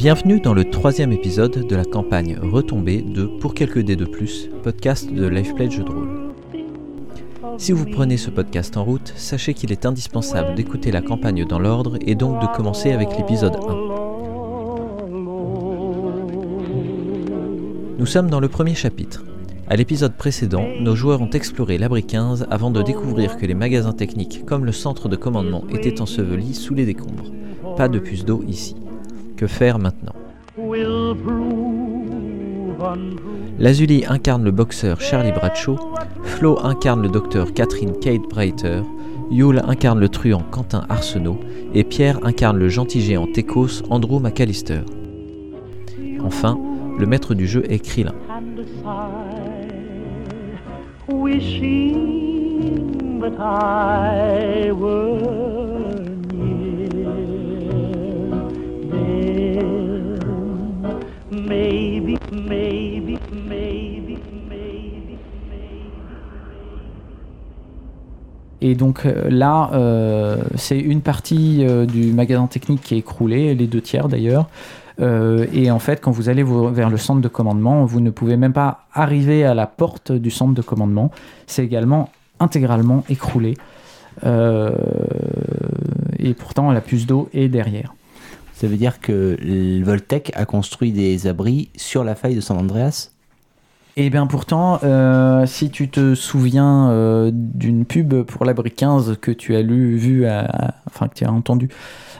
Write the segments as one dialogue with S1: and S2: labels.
S1: Bienvenue dans le troisième épisode de la campagne Retombée de Pour quelques dés de plus, podcast de Lifeplay Jeux de rôle. Si vous prenez ce podcast en route, sachez qu'il est indispensable d'écouter la campagne dans l'ordre et donc de commencer avec l'épisode 1. Nous sommes dans le premier chapitre. À l'épisode précédent, nos joueurs ont exploré l'abri 15 avant de découvrir que les magasins techniques comme le centre de commandement étaient ensevelis sous les décombres. Pas de puce d'eau ici. Que faire maintenant Lazuli incarne le boxeur Charlie Bradshaw, Flo incarne le docteur Catherine Kate Breiter, Yule incarne le truand Quentin Arsenault et Pierre incarne le gentil géant Tekos Andrew McAllister. Enfin, le maître du jeu est Krillin.
S2: wishing that I were
S3: Et donc euh, là, euh, c'est une partie euh, du magasin technique qui est écroulée, les deux tiers d'ailleurs. Et en fait, quand vous allez vers le centre de commandement, vous ne pouvez même pas arriver à la porte du centre de commandement. C'est également intégralement écroulé. Et pourtant, la puce d'eau est derrière.
S4: Ça veut dire que le Voltec a construit des abris sur la faille de San Andreas
S3: Et bien pourtant, euh, si tu te souviens euh, d'une pub pour l'abri 15 que tu as lu, vu, à- que tu as entendu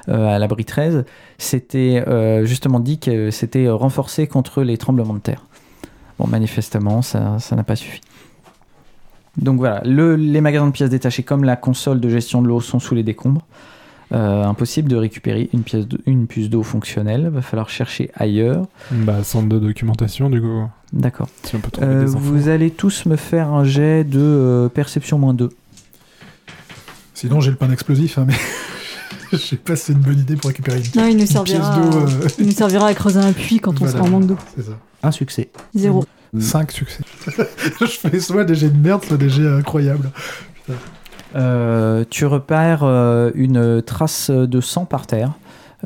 S3: euh, à l'abri 13, c'était justement dit que c'était renforcé contre les tremblements de terre. Bon, manifestement, ça ça n'a pas suffi. Donc voilà, le- les magasins de pièces détachées comme la console de gestion de l'eau sont sous les décombres. Euh, impossible de récupérer une, pièce de- une puce d'eau fonctionnelle, va falloir chercher ailleurs.
S5: Bah, centre de documentation, du coup.
S3: D'accord.
S5: Si on peut trouver
S3: Euh, vous allez tous me faire un jet de euh, perception moins 2.
S6: Sinon, j'ai le pain explosif, hein, mais je sais pas si c'est une bonne idée pour récupérer une,
S7: Non, il nous
S6: une
S7: servira,
S6: pièce d'eau.
S7: à...
S6: euh,
S7: il nous servira à creuser un puits quand on
S6: Voilà.
S7: sera en manque d'eau.
S6: c'est ça.
S4: Un succès.
S7: Zéro.
S6: 5 succès. je fais soit des jets de merde, soit des jets incroyables.
S3: Euh, tu repères euh, une trace de sang par terre.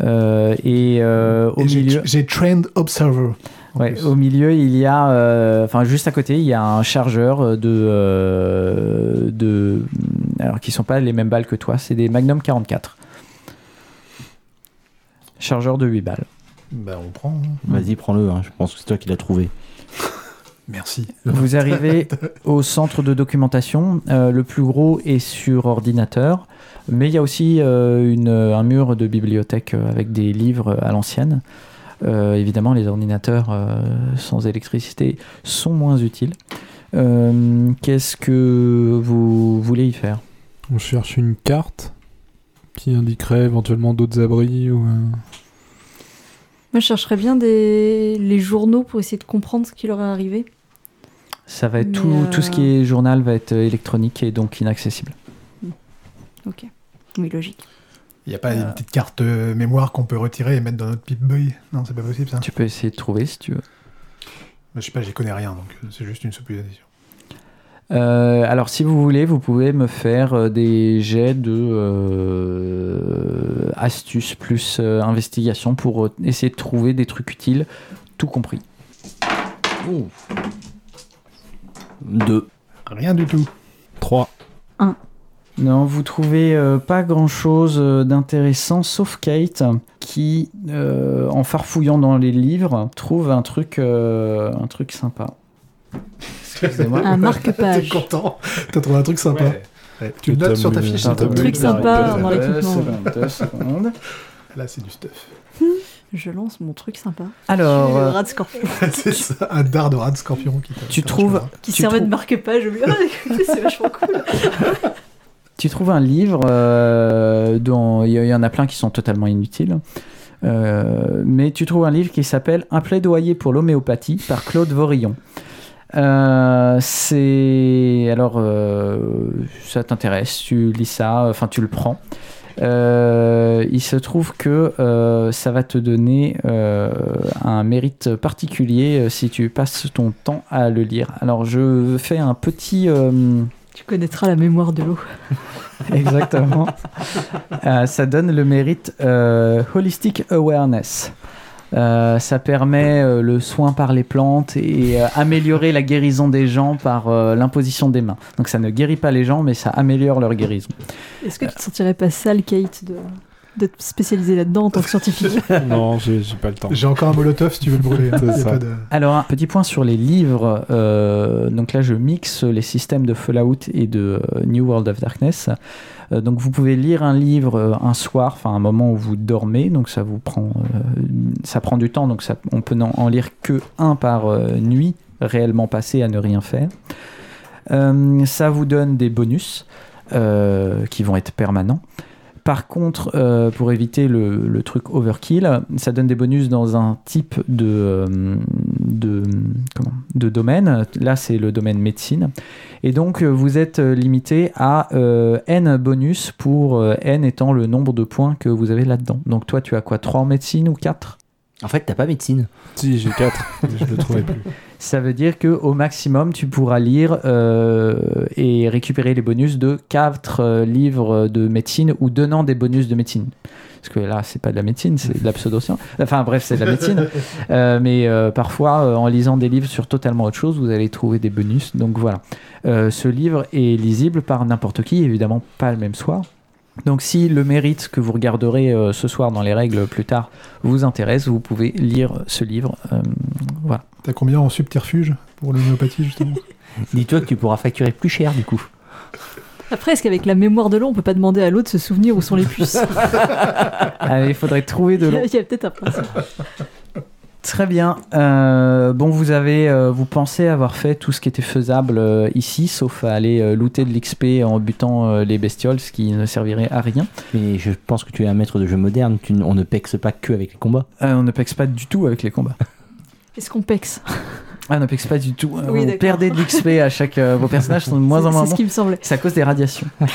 S3: euh, et euh, au
S6: Et
S3: milieu,
S6: J'ai Trained Observer.
S3: ouais, au milieu, il y a, euh, enfin juste à côté, il y a un chargeur de, euh, de, alors qui sont pas les mêmes balles que toi, c'est des Magnum 44. Chargeur de 8 balles.
S6: Bah, on prend. hein.
S4: Vas-y, prends-le. hein, Je pense que c'est toi qui l'as trouvé.
S6: Merci.
S3: Vous arrivez au centre de documentation. Euh, le plus gros est sur ordinateur, mais il y a aussi euh, une- un mur de bibliothèque euh, avec des livres à l'ancienne. Euh, évidemment, les ordinateurs euh, sans électricité sont moins utiles. Euh, Qu'est-ce que vous voulez y faire?
S5: On cherche une carte qui indiquerait éventuellement d'autres abris ou. euh,
S7: Moi, je chercherais bien des... les journaux pour essayer de comprendre ce qui leur est arrivé.
S3: Ça va être tout, tout ce qui
S7: euh,
S3: est journal va être électronique et donc inaccessible.
S7: Ok. Oui, logique.
S6: Il n'y a pas une petite carte euh, mémoire qu'on peut retirer et mettre dans notre Pip-Boy? Non, c'est pas possible ça.
S3: Tu peux essayer de trouver si tu veux.
S6: Bah, je sais pas, j'y connais rien, donc euh, c'est juste une supposition.
S3: Euh, alors, si vous voulez, vous pouvez me faire euh, des jets de euh, astuces plus euh, investigation pour euh, essayer de trouver des trucs utiles, tout compris.
S4: 2.
S6: Rien du tout.
S5: 3.
S3: Non, vous trouvez euh, pas grand chose d'intéressant, sauf Kate qui, euh, en farfouillant dans les livres, trouve un truc, euh, un truc sympa. Excusez-moi.
S7: Un
S6: T'es
S7: marque-page.
S6: content T'as trouvé un truc sympa. Ouais, Tu le notes sur ta fiche,
S5: Un
S7: truc sympa dans l'équipement.
S6: Là, c'est du stuff.
S7: Je lance mon truc sympa.
S3: Alors,
S7: le
S3: euh,
S7: rat de scorpion.
S6: c'est ça, un dard de rat de scorpion qui t'a-
S3: Tu trouves-
S7: Qui
S3: Tu
S7: servait
S3: trou-
S7: de marque-page. C'est vachement cool.
S3: Tu trouves un livre euh, dont il y, y en a plein qui sont totalement inutiles. Euh, mais tu trouves un livre qui s'appelle Un plaidoyer pour l'homéopathie par Claude Vorillon. Euh, c'est alors euh, ça t'intéresse, tu lis ça, enfin tu le prends. Euh, il se trouve que euh, ça va te donner euh, un mérite particulier si tu passes ton temps à le lire. Alors je fais un petit
S7: Tu connaîtras la mémoire de l'eau.
S3: Exactement. Ça donne le mérite Holistic Awareness. Euh, ça permet euh, le soin par les plantes et euh, améliorer la guérison des gens par l'imposition des mains. Donc ça ne guérit pas les gens, mais ça améliore leur guérison.
S7: Est-ce que tu te sentirais pas sale, Kate, d'être spécialisée là-dedans en tant que scientifique
S5: non, j'ai pas le temps.
S6: J'ai encore un molotov si tu veux le brûler. hein.
S5: Ça.
S6: de-
S3: Alors, un petit point sur les livres. euh, donc là, je mixe les systèmes de Fallout et de euh, New World of Darkness. Euh, donc, vous pouvez lire un livre un soir, enfin un moment où vous dormez. Donc, ça vous prend, euh, ça prend du temps. Donc, ça, on peut n'en en lire que un par euh, nuit, réellement passé à ne rien faire. Euh, ça vous donne des bonus euh, qui vont être permanents. Par contre, euh, pour éviter le, truc overkill, ça donne des bonus dans un type de, euh, domaine. Là, c'est le domaine médecine. Et donc, euh, vous êtes limité à n bonus pour n étant le nombre de points que vous avez là-dedans. Donc, toi, tu as quoi? 3 en médecine ou 4
S4: En fait, t'as pas médecine.
S5: Si, j'ai 4, mais je le trouvais plus.
S3: Ça veut dire que au maximum, tu pourras lire euh, et récupérer les bonus de 4 livres de médecine ou donnant des bonus de médecine. Parce que là, c'est pas de la médecine, c'est de la pseudoscience. Enfin bref, c'est de la médecine. Euh, mais euh, parfois, euh, en lisant des livres sur totalement autre chose, vous allez trouver des bonus. Donc voilà. Euh, ce livre est lisible par n'importe qui, évidemment pas le même soir. Donc si le mérite que vous regarderez euh, ce soir dans les règles plus tard vous intéresse, vous pouvez lire ce livre. Euh, voilà.
S6: T'as combien en subterfuge pour l'homéopathie, justement?
S4: Dis-toi que tu pourras facturer plus cher du coup.
S7: Après, est-ce qu'avec la mémoire de l'eau, on peut pas demander à l'autre de se souvenir où sont les puces?
S3: Allez, il faudrait trouver de
S7: Il y
S3: l'eau.
S7: a, il y a peut-être un principe.
S3: Très bien. Euh, bon, vous avez, euh, vous pensez avoir fait tout ce qui était faisable euh, ici, sauf à aller euh, looter de l'XP en butant euh, les bestioles, ce qui ne servirait à rien.
S4: Mais je pense que tu es un maître de jeu moderne. Tu on ne pexe pas que avec les combats.
S3: Euh, on ne pexe pas du tout avec les combats.
S7: Est-ce qu'on pexe?
S3: Ah, on ne pexe pas du tout.
S7: Oui,
S3: vous perdez de l'XP à chaque. euh, vos personnages sont de moins en moins
S7: c'est ce
S3: bons.
S7: qui me semblait.
S3: C'est à cause des radiations.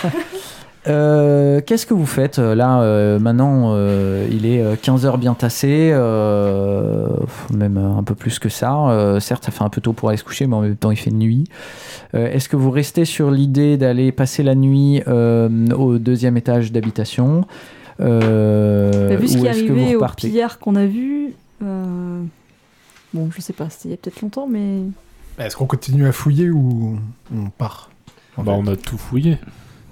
S3: Euh, Qu'est-ce que vous faites euh, là euh, Maintenant, euh, il est 15h bien tassé, euh, même un peu plus que ça. Euh, certes, ça fait un peu tôt pour aller se coucher, mais en même temps, il fait nuit. Euh, Est-ce que vous restez sur l'idée d'aller passer la nuit euh, au deuxième étage d'habitation euh,
S7: vu ce qui est arrivé au pillard qu'on a vu euh, Bon, je sais pas, c'était il y a peut-être longtemps, mais.
S6: Est-ce qu'on continue à fouiller ou on part
S5: Bah,
S6: fait?
S5: on a tout fouillé.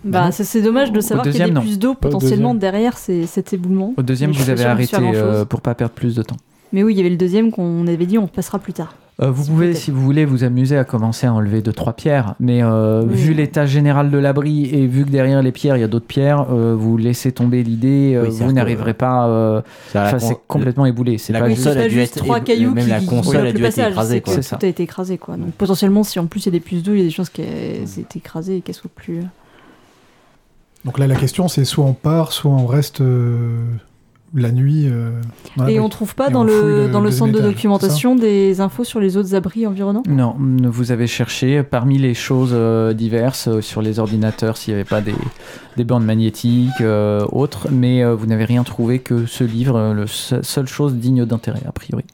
S7: Bah, c'est c'est dommage de savoir qu'il y a des
S3: non.
S7: puces d'eau potentiellement derrière ces- cet éboulement.
S3: Au deuxième, vous avez arrêté euh, pour pas perdre plus de temps.
S7: Mais oui, il y avait le deuxième qu'on avait dit on passera plus tard.
S3: Euh, vous
S7: Si
S3: pouvez, si vous voulez, vous amuser à commencer à enlever deux trois pierres, mais euh,
S7: Oui.
S3: vu l'état général de l'abri et vu que derrière les pierres il y a d'autres pierres, euh, vous laissez tomber l'idée,
S4: Oui,
S3: vous n'arriverez pas. euh, Enfin, c'est complètement éboulé. C'est
S4: la
S3: pas
S4: console
S7: c'est
S4: a dû
S7: juste
S4: être-
S7: trois cailloux
S4: même
S7: qui,
S4: la console a dû être
S7: passage,
S4: écrasée, quoi.
S7: Tout a été écrasé quoi. Donc potentiellement si en plus il y a des puces d'eau, il y a des chances qu'elles aient été écrasées et qu'elles soient plus.
S6: Donc là, la question, c'est soit on part, soit on reste euh, la nuit. euh, dans la
S7: Et on trouve pas dans le,
S6: le
S7: dans le centre de
S6: étage,
S7: documentation des infos sur les autres abris environnants?
S3: Non, vous avez cherché parmi les choses euh, diverses euh, sur les ordinateurs s'il n'y avait pas des, des bandes magnétiques, euh, autres, mais euh, vous n'avez rien trouvé que ce livre, euh, se- seule chose digne d'intérêt a priori.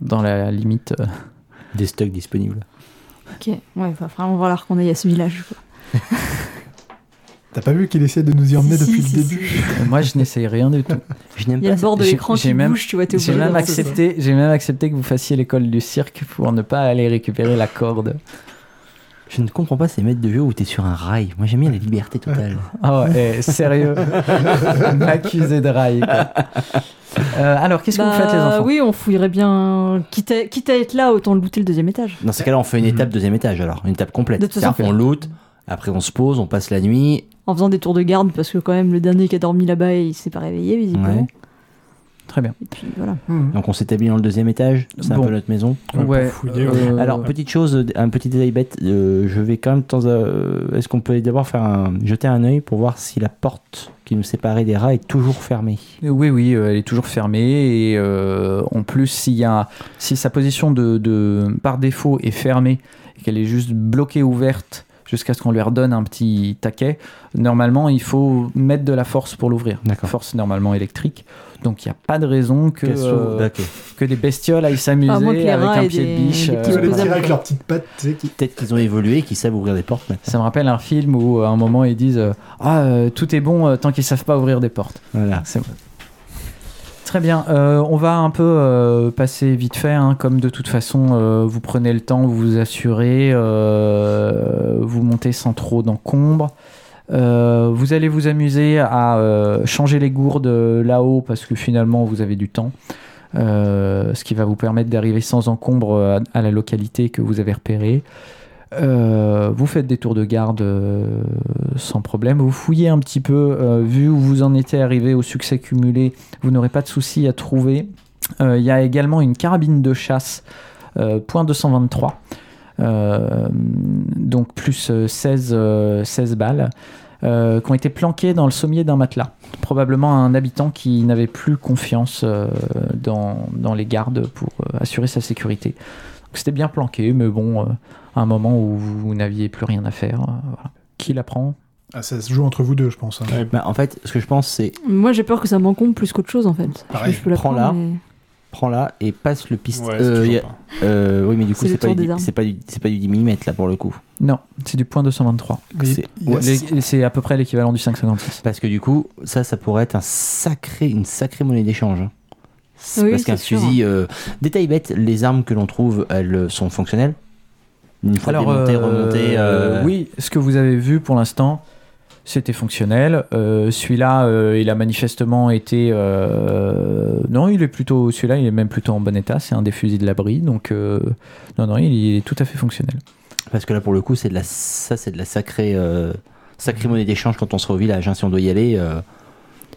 S3: Dans la limite. euh,
S4: Des stocks disponibles.
S7: Ok, ouais, va vraiment falloir qu'on aille à ce village.
S6: T'as pas vu qu'il essaie de nous y emmener
S7: Si,
S6: depuis
S7: si,
S6: le
S7: si,
S6: début
S7: si.
S3: moi je n'essaye rien du tout.
S4: Je n'aime
S7: Il y a
S4: pas
S7: le bord de l'écran
S3: j'ai
S7: qui
S3: même-
S7: bouge, tu vois, t'es
S3: J'ai
S7: obligé
S3: même, accepté, j'ai même accepté que vous fassiez l'école du cirque pour ne pas aller récupérer la corde.
S4: Je ne comprends pas ces maîtres de jeu où t'es sur un rail. Moi j'aime bien la liberté totale.
S3: Ah ouais, eh, sérieux. M'accuser de rail. quoi. Euh, alors, qu'est-ce que vous
S7: Bah,
S3: faites, les enfants
S7: Oui, on fouillerait bien. Quitte à, quitte à être là, autant looter le deuxième étage.
S4: Dans ces cas-là, on fait une étape deuxième étage alors, une étape complète.
S7: De toute
S4: C'est-à-dire
S7: façon,
S4: qu'on loot, après on se pose, on passe la nuit.
S7: En faisant des tours de garde, parce que quand même, le dernier qui a dormi là-bas, il s'est pas réveillé, visiblement.
S4: Ouais.
S3: Très bien.
S7: Et puis voilà.
S4: Donc on s'établit dans le deuxième étage. C'est
S3: Bon.
S4: un peu notre maison.
S5: Ouais, pour
S3: Ouais. euh,
S4: Alors petite chose, un petit détail bête. euh, je vais quand même de temps à- euh, Est-ce qu'on peut d'abord faire un, jeter un œil pour voir si la porte qui nous séparait des rats est toujours fermée?
S3: Oui, oui, euh, elle est toujours fermée et euh, en plus, s'il y a, si sa position de, de- par défaut est fermée et qu'elle est juste bloquée ouverte jusqu'à ce qu'on lui redonne un petit taquet, normalement, il faut mettre de la force pour l'ouvrir. Force normalement électrique. Donc, il n'y a pas de raison que, euh, que des bestioles aillent s'amuser
S7: les
S3: avec un pied
S7: des-
S3: de biche. euh,
S6: tirer avec leurs petites pattes, tu sais, qui...
S4: Peut-être qu'ils ont évolué et qu'ils savent ouvrir des portes maintenant.
S3: Ça me rappelle un film où à un moment ils disent euh, Ah, euh, tout est bon euh, tant qu'ils savent pas ouvrir des portes.
S4: Voilà.
S3: C'est. Très bien. Euh, on va un peu euh, passer vite fait, hein, comme de toute façon, euh, vous prenez le temps, vous vous assurez, vous montez sans trop d'encombre. Vous allez vous amuser à changer les gourdes là-haut parce que finalement vous avez du temps. Ce qui va vous permettre d'arriver sans encombre à la localité que vous avez repérée. Euh, vous faites des tours de garde euh, sans problème. Vous fouillez un petit peu, euh, vu où vous en étiez arrivé au succès cumulé, vous n'aurez pas de souci à trouver. Il y a également une carabine de chasse, point 223, euh, donc plus euh, 16, euh, 16 balles, qui ont été planquées dans le sommier d'un matelas. Probablement un habitant qui n'avait plus confiance dans, les gardes pour assurer sa sécurité. C'était bien planqué, mais bon, à un moment où vous n'aviez plus rien à faire. euh, voilà. Qui la prend?
S6: Ah, ça se joue entre vous deux, je pense. hein.
S4: Bah, en fait, ce que je pense, c'est
S7: Moi, j'ai peur que ça m'encombre plus qu'autre chose, en fait.
S6: Pareil.
S7: Je peux la
S4: Prends-la.
S7: mais-
S4: prends-la et passe le.
S5: Ouais, c'est
S4: Euh, euh, oui, mais du coup,
S7: C'est
S4: pas, pas, pas du 10 mm là pour le coup.
S3: Non, c'est du point 223.
S6: Mais
S4: c'est-
S3: à peu près l'équivalent du 556.
S4: Parce que du coup, ça, ça pourrait être un sacré, une sacrée monnaie d'échange. hein.
S7: Oui,
S4: parce
S7: c'est
S4: qu'un
S7: sûr.
S4: fusil. euh, Détail bête, les armes que l'on trouve, elles sont fonctionnelles. Une fois
S3: Alors,
S4: démontées,
S3: euh,
S4: remontées. euh,
S3: oui, ce que vous avez vu pour l'instant, c'était fonctionnel. Euh, celui-là, euh, il a manifestement été. euh, Non, il est plutôt. Celui-là, il est même plutôt en bon état. C'est un des fusils de l'abri. Donc, euh, non, non, il est tout à fait fonctionnel.
S4: Parce que là, pour le coup, c'est de la, ça, c'est de la sacrée, euh, sacrée monnaie d'échange quand on sera au village. hein. Si on doit y aller, euh,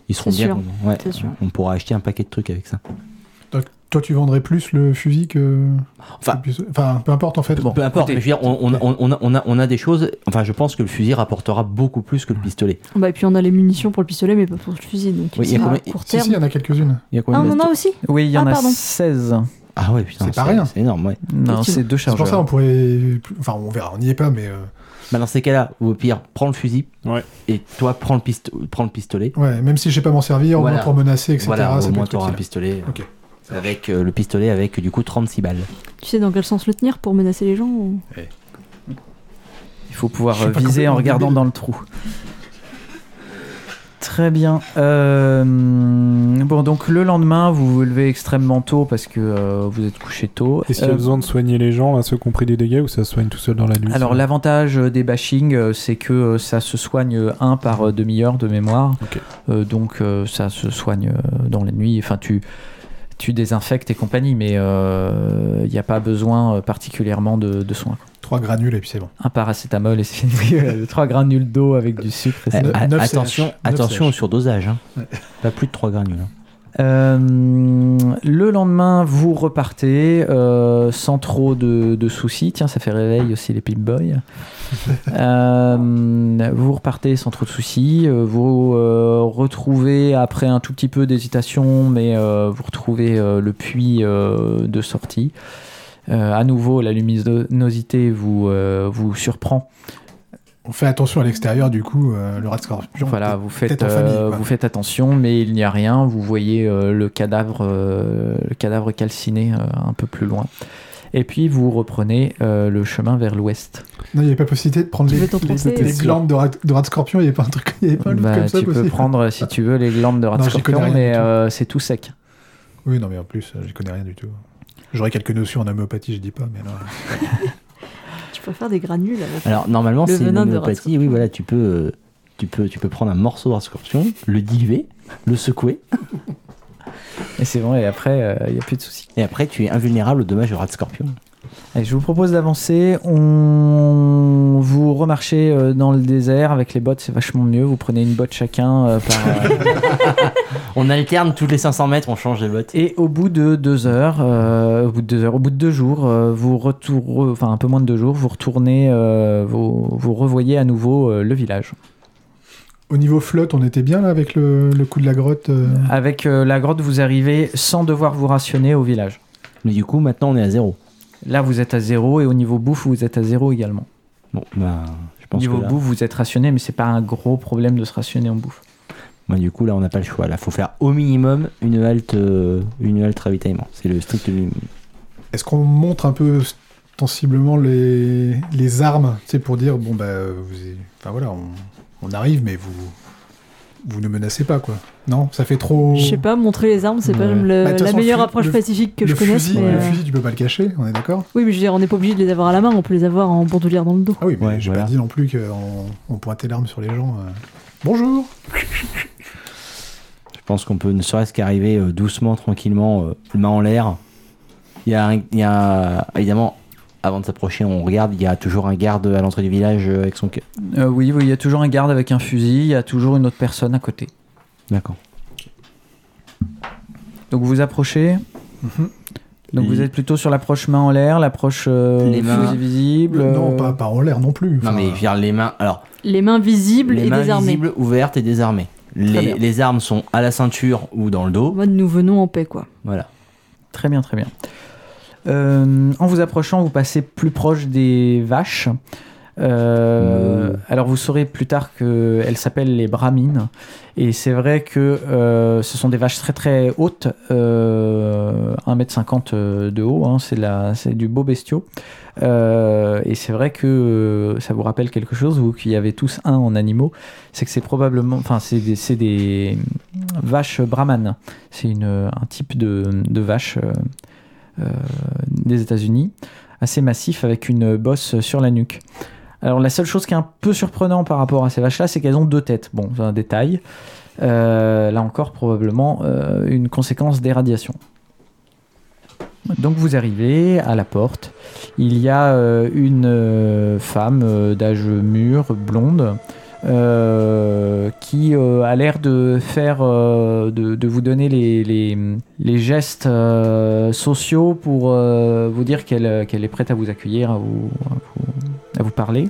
S4: ils seront bien. Ouais,
S7: sûr.
S4: On pourra acheter un paquet de trucs avec ça.
S6: Toi, tu vendrais plus le fusil que.
S4: Enfin,
S6: peu importe en fait.
S3: Bon,
S4: peu importe. mais je veux dire, on, on, on, on a, on, a, on a des choses. Enfin, je pense que le fusil rapportera beaucoup plus que le pistolet.
S7: Bah, et puis on a les munitions pour le pistolet, mais pas pour le fusil. Donc,
S4: Oui, il y a
S7: à
S4: combien-
S7: court
S6: Si,
S7: terme.
S6: si, il y en a quelques-unes.
S4: Il y a
S7: Ah, on
S4: de
S7: en a aussi?
S3: Oui, il y en
S7: Ah,
S3: a
S7: pardon.
S3: 16.
S4: Ah ouais, putain,
S6: C'est pas rien.
S4: C'est énorme, ouais.
S3: Non, c'est deux
S6: C'est pour ça
S3: chargeurs.
S6: on pourrait. Enfin, on verra, on n'y est pas, mais. euh,
S4: Bah, dans ces cas-là, ou au pire, prends le fusil.
S5: Ouais.
S4: Et toi, prends le, pisto- prends le pistolet.
S6: Ouais, même si je sais pas m'en servir, au
S4: Voilà.
S6: moins pour menacer, etc.
S4: Voilà,
S6: ça
S4: au moins
S6: être
S4: tu auras un pistolet.
S6: Ok.
S4: Avec euh, le pistolet avec du coup 36 balles.
S7: Tu sais dans quel sens le tenir pour menacer les gens ou-
S3: Il faut pouvoir euh, viser en regardant
S6: débile.
S3: dans le trou. Très bien. Euh, bon, donc le lendemain, vous vous levez extrêmement tôt parce que euh, vous êtes couché tôt.
S5: Est-ce qu'il y a
S3: Euh,
S5: besoin de soigner les gens, là, ceux qui ont pris des dégâts, ou ça se soigne tout seul dans la nuit
S3: alors l'avantage des bashings, c'est que ça se soigne un par demi-heure de mémoire. Euh, donc euh, ça se soigne dans la nuit. Enfin, tu, tu désinfectes et compagnie, mais il n'y a pas besoin euh, particulièrement de, de soins.
S6: Trois granules et puis c'est bon.
S3: Un paracétamol et c'est fini. Euh, Trois granules d'eau avec du sucre. et c'est
S4: Eh,
S6: neuf-
S4: a-
S6: neuf
S4: attention, attention au surdosage. Hein.
S6: Ouais.
S4: Pas plus de 3 granules. hein.
S3: Euh, le lendemain, vous repartez euh, sans trop de, de soucis. Tiens, ça fait réveil aussi les Pip Boys. Euh, vous repartez sans trop de soucis. euh, Vous euh, retrouvez, après un tout petit peu d'hésitation, mais euh, vous retrouvez euh, le puits euh, de sortie. Euh, à nouveau, la luminosité vous, euh, vous surprend.
S6: On fait attention à l'extérieur, du coup, euh, le rat de scorpion.
S3: Voilà, vous faites,
S6: famille,
S3: euh, vous faites attention, mais il n'y a rien. Vous voyez euh, le cadavre, euh, le cadavre calciné euh, un peu plus loin. Et puis vous reprenez euh, le chemin vers l'ouest.
S6: Non, il n'y avait pas possibilité de prendre les, les- glandes de rat, de rat scorpion, il n'y avait pas un truc, il y avait pas un truc
S3: Bah,
S6: comme ça
S3: tu peux prendre, si tu veux, les glandes de rat
S6: Non,
S3: scorpion, mais euh, c'est tout sec.
S6: Oui, non, mais en plus, j'y connais rien du tout. J'aurais quelques notions en homéopathie, je dis pas, mais non.
S7: Tu peux faire des granules avec.
S4: Alors normalement,
S7: Le
S4: c'est une homéopathie. Oui, voilà, tu peux, euh, tu peux, tu peux prendre un morceau de rat scorpion, le diluer, le secouer,
S3: Et c'est vrai, et après, euh, il n'y a plus de soucis.
S4: et après tu es invulnérable aux dommages de rat de scorpion.
S3: Allez, je vous propose d'avancer. On... Vous remarchez euh, dans le désert avec les bottes, c'est vachement mieux. Vous prenez une botte chacun euh, par, euh,
S4: On alterne toutes les 500 mètres, on change de botte.
S3: Et au bout de deux heures, euh, au bout de deux heures, au bout de deux jours, euh, vous retournez, enfin un peu moins de deux jours, vous retournez, euh, vous, vous revoyez à nouveau euh, le village.
S6: Au niveau flotte, on était bien là avec le, le coup de la grotte. euh,
S3: Avec euh, la grotte, vous arrivez sans devoir vous rationner au village.
S4: Mais du coup, maintenant, on est à zéro.
S3: Là, vous êtes à zéro et au niveau bouffe, vous êtes à zéro également.
S4: Bon, bah, je pense
S3: niveau
S4: que là,
S3: bouffe, vous êtes rationné, mais c'est pas un gros problème de se rationner en bouffe.
S4: bah, du coup, là, on n'a pas le choix. Là, faut faire au minimum une halte, euh, une halte ravitaillement. C'est le strict minimum.
S6: Est-ce qu'on montre un peu sensiblement les, les armes, tu sais, pour dire, bon, bah, vous, enfin voilà, on, on arrive, mais vous, vous ne menacez pas, quoi. Non, ça fait trop.
S7: Je sais pas, montrer les armes, c'est pas
S3: Ouais.
S7: le-
S6: Bah,
S7: la
S6: façon,
S7: meilleure approche
S6: le-
S7: pacifique que je connaisse.
S6: fusil,
S7: mais,
S6: le
S7: euh,
S6: fusil, tu peux pas le cacher, on est d'accord?
S7: Oui, mais je veux dire, on n'est pas obligé de les avoir à la main, on peut les avoir en bandoulière dans le dos.
S6: Ah oui, mais
S4: Ouais,
S6: j'ai
S4: voilà.
S6: pas dit non plus qu'on on pointait l'arme sur les gens. euh. Bonjour
S4: Je pense qu'on peut ne serait-ce qu'arriver euh, doucement, tranquillement, euh, main en l'air. Il y a, il y a évidemment, avant de s'approcher, on regarde, il y a toujours un garde à l'entrée du village euh, avec son. ca-
S3: Euh, oui, oui, il y a toujours un garde avec un fusil, il y a toujours une autre personne à côté.
S4: D'accord.
S3: Donc vous approchez.
S6: Mhm.
S3: Donc
S4: Et-
S3: vous êtes plutôt sur l'approche main en l'air, l'approche euh,
S4: Les mains.
S3: fusil visible.
S6: Non,
S3: euh,
S6: pas, pas en l'air non plus.
S4: Non mais je veux dire les mains. Alors
S7: Les mains visibles
S4: les
S7: et
S4: mains
S7: désarmées.
S4: visibles, ouvertes et désarmées. Les, les armes sont à la ceinture ou dans le
S7: En
S4: dos.
S7: mode, nous venons en paix, quoi.
S4: Voilà.
S3: Très bien, très bien. Euh, en vous approchant, vous passez plus proche des vaches. Euh,
S4: Mmh.
S3: Alors vous saurez plus tard qu'elles s'appellent les brahmines. Et c'est vrai que euh, ce sont des vaches très très hautes, euh, 1m50 de haut, hein, c'est de la- c'est du beau bestiau. Et c'est vrai que ça vous rappelle quelque chose, vous qui avez tous un en animaux, c'est que c'est probablement, enfin c'est des, vaches brahmanes. C'est un type de, de vache des États-Unis, assez massif avec une bosse sur la nuque. Alors la seule chose qui est un peu surprenant par rapport à ces vaches-là, c'est qu'elles ont deux têtes. Bon, c'est un détail. Euh, là encore, probablement euh, une conséquence des radiations. Donc vous arrivez à la porte. Il y a euh, une euh, femme euh, d'âge mûr, blonde, euh, qui euh, a l'air de faire, euh, de, vous donner les, gestes euh, sociaux pour euh, vous dire qu'elle est prête à vous accueillir, à vous, parler.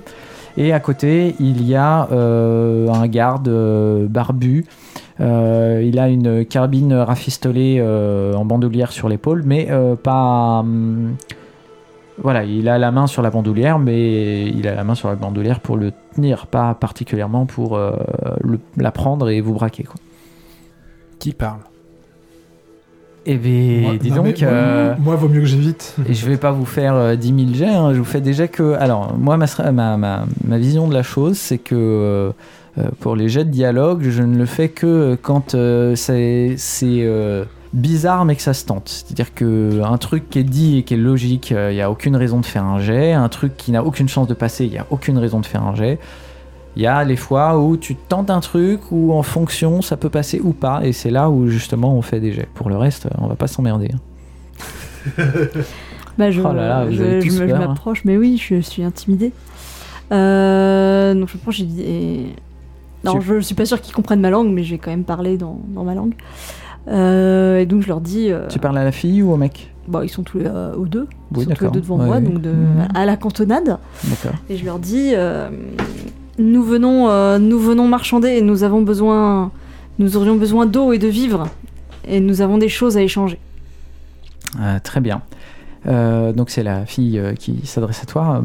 S3: Et à côté, il y a euh, un garde euh, barbu. Euh, il a une carabine rafistolée euh, en bandoulière sur l'épaule, mais euh, pas. Voilà, il a la main sur la bandoulière, mais il a la main sur la bandoulière pour le tenir, pas particulièrement pour euh, le- la prendre et vous braquer. Quoi.
S5: Qui parle?
S3: Et bien,
S6: moi-
S3: dis
S6: non,
S3: donc. euh,
S6: Moi, vaut mieux que j'évite.
S3: et je vais pas vous faire euh, 10 000 jets, hein, je vous fais déjà que... Alors, moi, ma, ma, ma, ma vision de la chose, c'est que euh, euh, pour les jets de dialogue, je ne le fais que quand c'est bizarre mais que ça se tente. C'est-à-dire que un truc qui est dit et qui est logique, il n'y a aucune raison de faire un jet. Un truc qui n'a aucune chance de passer, il n'y a aucune raison de faire un jet. Il y a les fois où tu tentes un truc où en fonction ça peut passer ou pas, et c'est là où justement on fait des jets. Pour le reste, on va pas s'emmerder. hein.
S7: Bah, je,
S3: Oh là là,
S7: je, je je
S3: hein.
S7: m'approche, mais oui, je suis intimidée. Euh, donc je pense j'ai dit. Non, je suis pas sûre qu'ils comprennent ma langue, mais je vais quand même dans, dans ma langue. Euh, et donc je leur dis. euh,
S3: Tu parles à la fille ou au mec
S7: bah, ils sont tous les, euh, aux deux. Ils sont tous les deux devant
S3: Ouais,
S7: moi, donc de,
S3: Mhm.
S7: à la cantonade. Et je leur dis euh, nous venons, euh, nous venons marchander et nous avons besoin, nous aurions besoin d'eau et de vivres et nous avons des choses à échanger.
S3: Euh, très bien. Donc c'est la fille qui s'adresse à toi.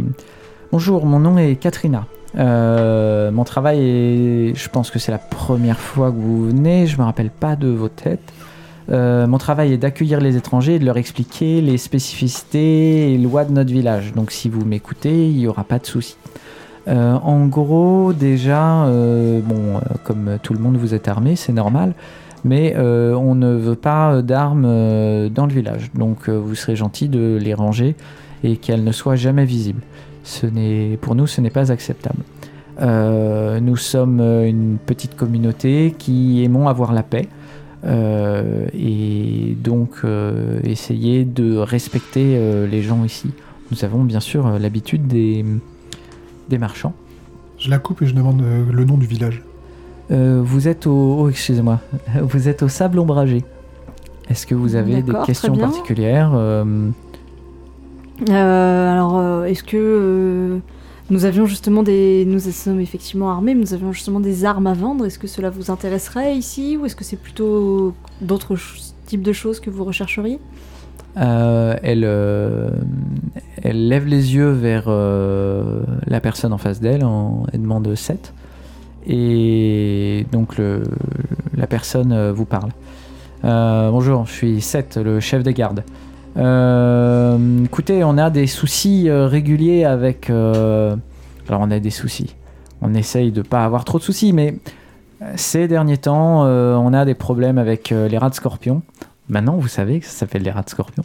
S3: Bonjour, mon nom est Katrina. Euh, mon travail est... Je pense que c'est la première fois que vous venez, je me rappelle pas de vos têtes. Euh, mon travail est d'accueillir les étrangers et de leur expliquer les spécificités et lois de notre village. Donc si vous m'écoutez, il n'y aura pas de souci. Euh, en gros, déjà, bon, comme tout le monde, vous êtes armé, c'est normal mais on ne veut pas d'armes dans le village. Donc vous serez gentil de les ranger et qu'elles ne soient jamais visibles. Ce n'est, pour nous, ce n'est pas acceptable. Euh, nous sommes une petite communauté qui aimons avoir la paix. euh, et donc euh, essayer de respecter euh, les gens ici. Nous avons bien sûr l'habitude des, des marchands.
S6: Je la coupe et je demande le nom du village.
S3: Euh, vous êtes au. Oh, excusez-moi. Vous êtes au sable ombragé. Est-ce que vous avez des questions particulières
S7: alors, euh, est-ce que euh, nous avions justement des, nous sommes effectivement armés, mais nous avions justement des armes à vendre. Est-ce que cela vous intéresserait ici, ou est-ce que c'est plutôt d'autres types de choses que vous rechercheriez?
S3: Euh, elle, euh, elle lève les yeux vers euh, la personne en face d'elle. En, elle demande 7. Et donc la personne euh, vous parle. Euh, bonjour, je suis Seth, le chef des gardes. Euh, écoutez, on a des soucis euh, réguliers avec... euh, alors on a des soucis. On essaye de pas avoir trop de soucis, mais Ces derniers temps, euh, on a des problèmes avec euh, les rats de scorpion. Maintenant, vous savez que ça s'appelle les rats de scorpion.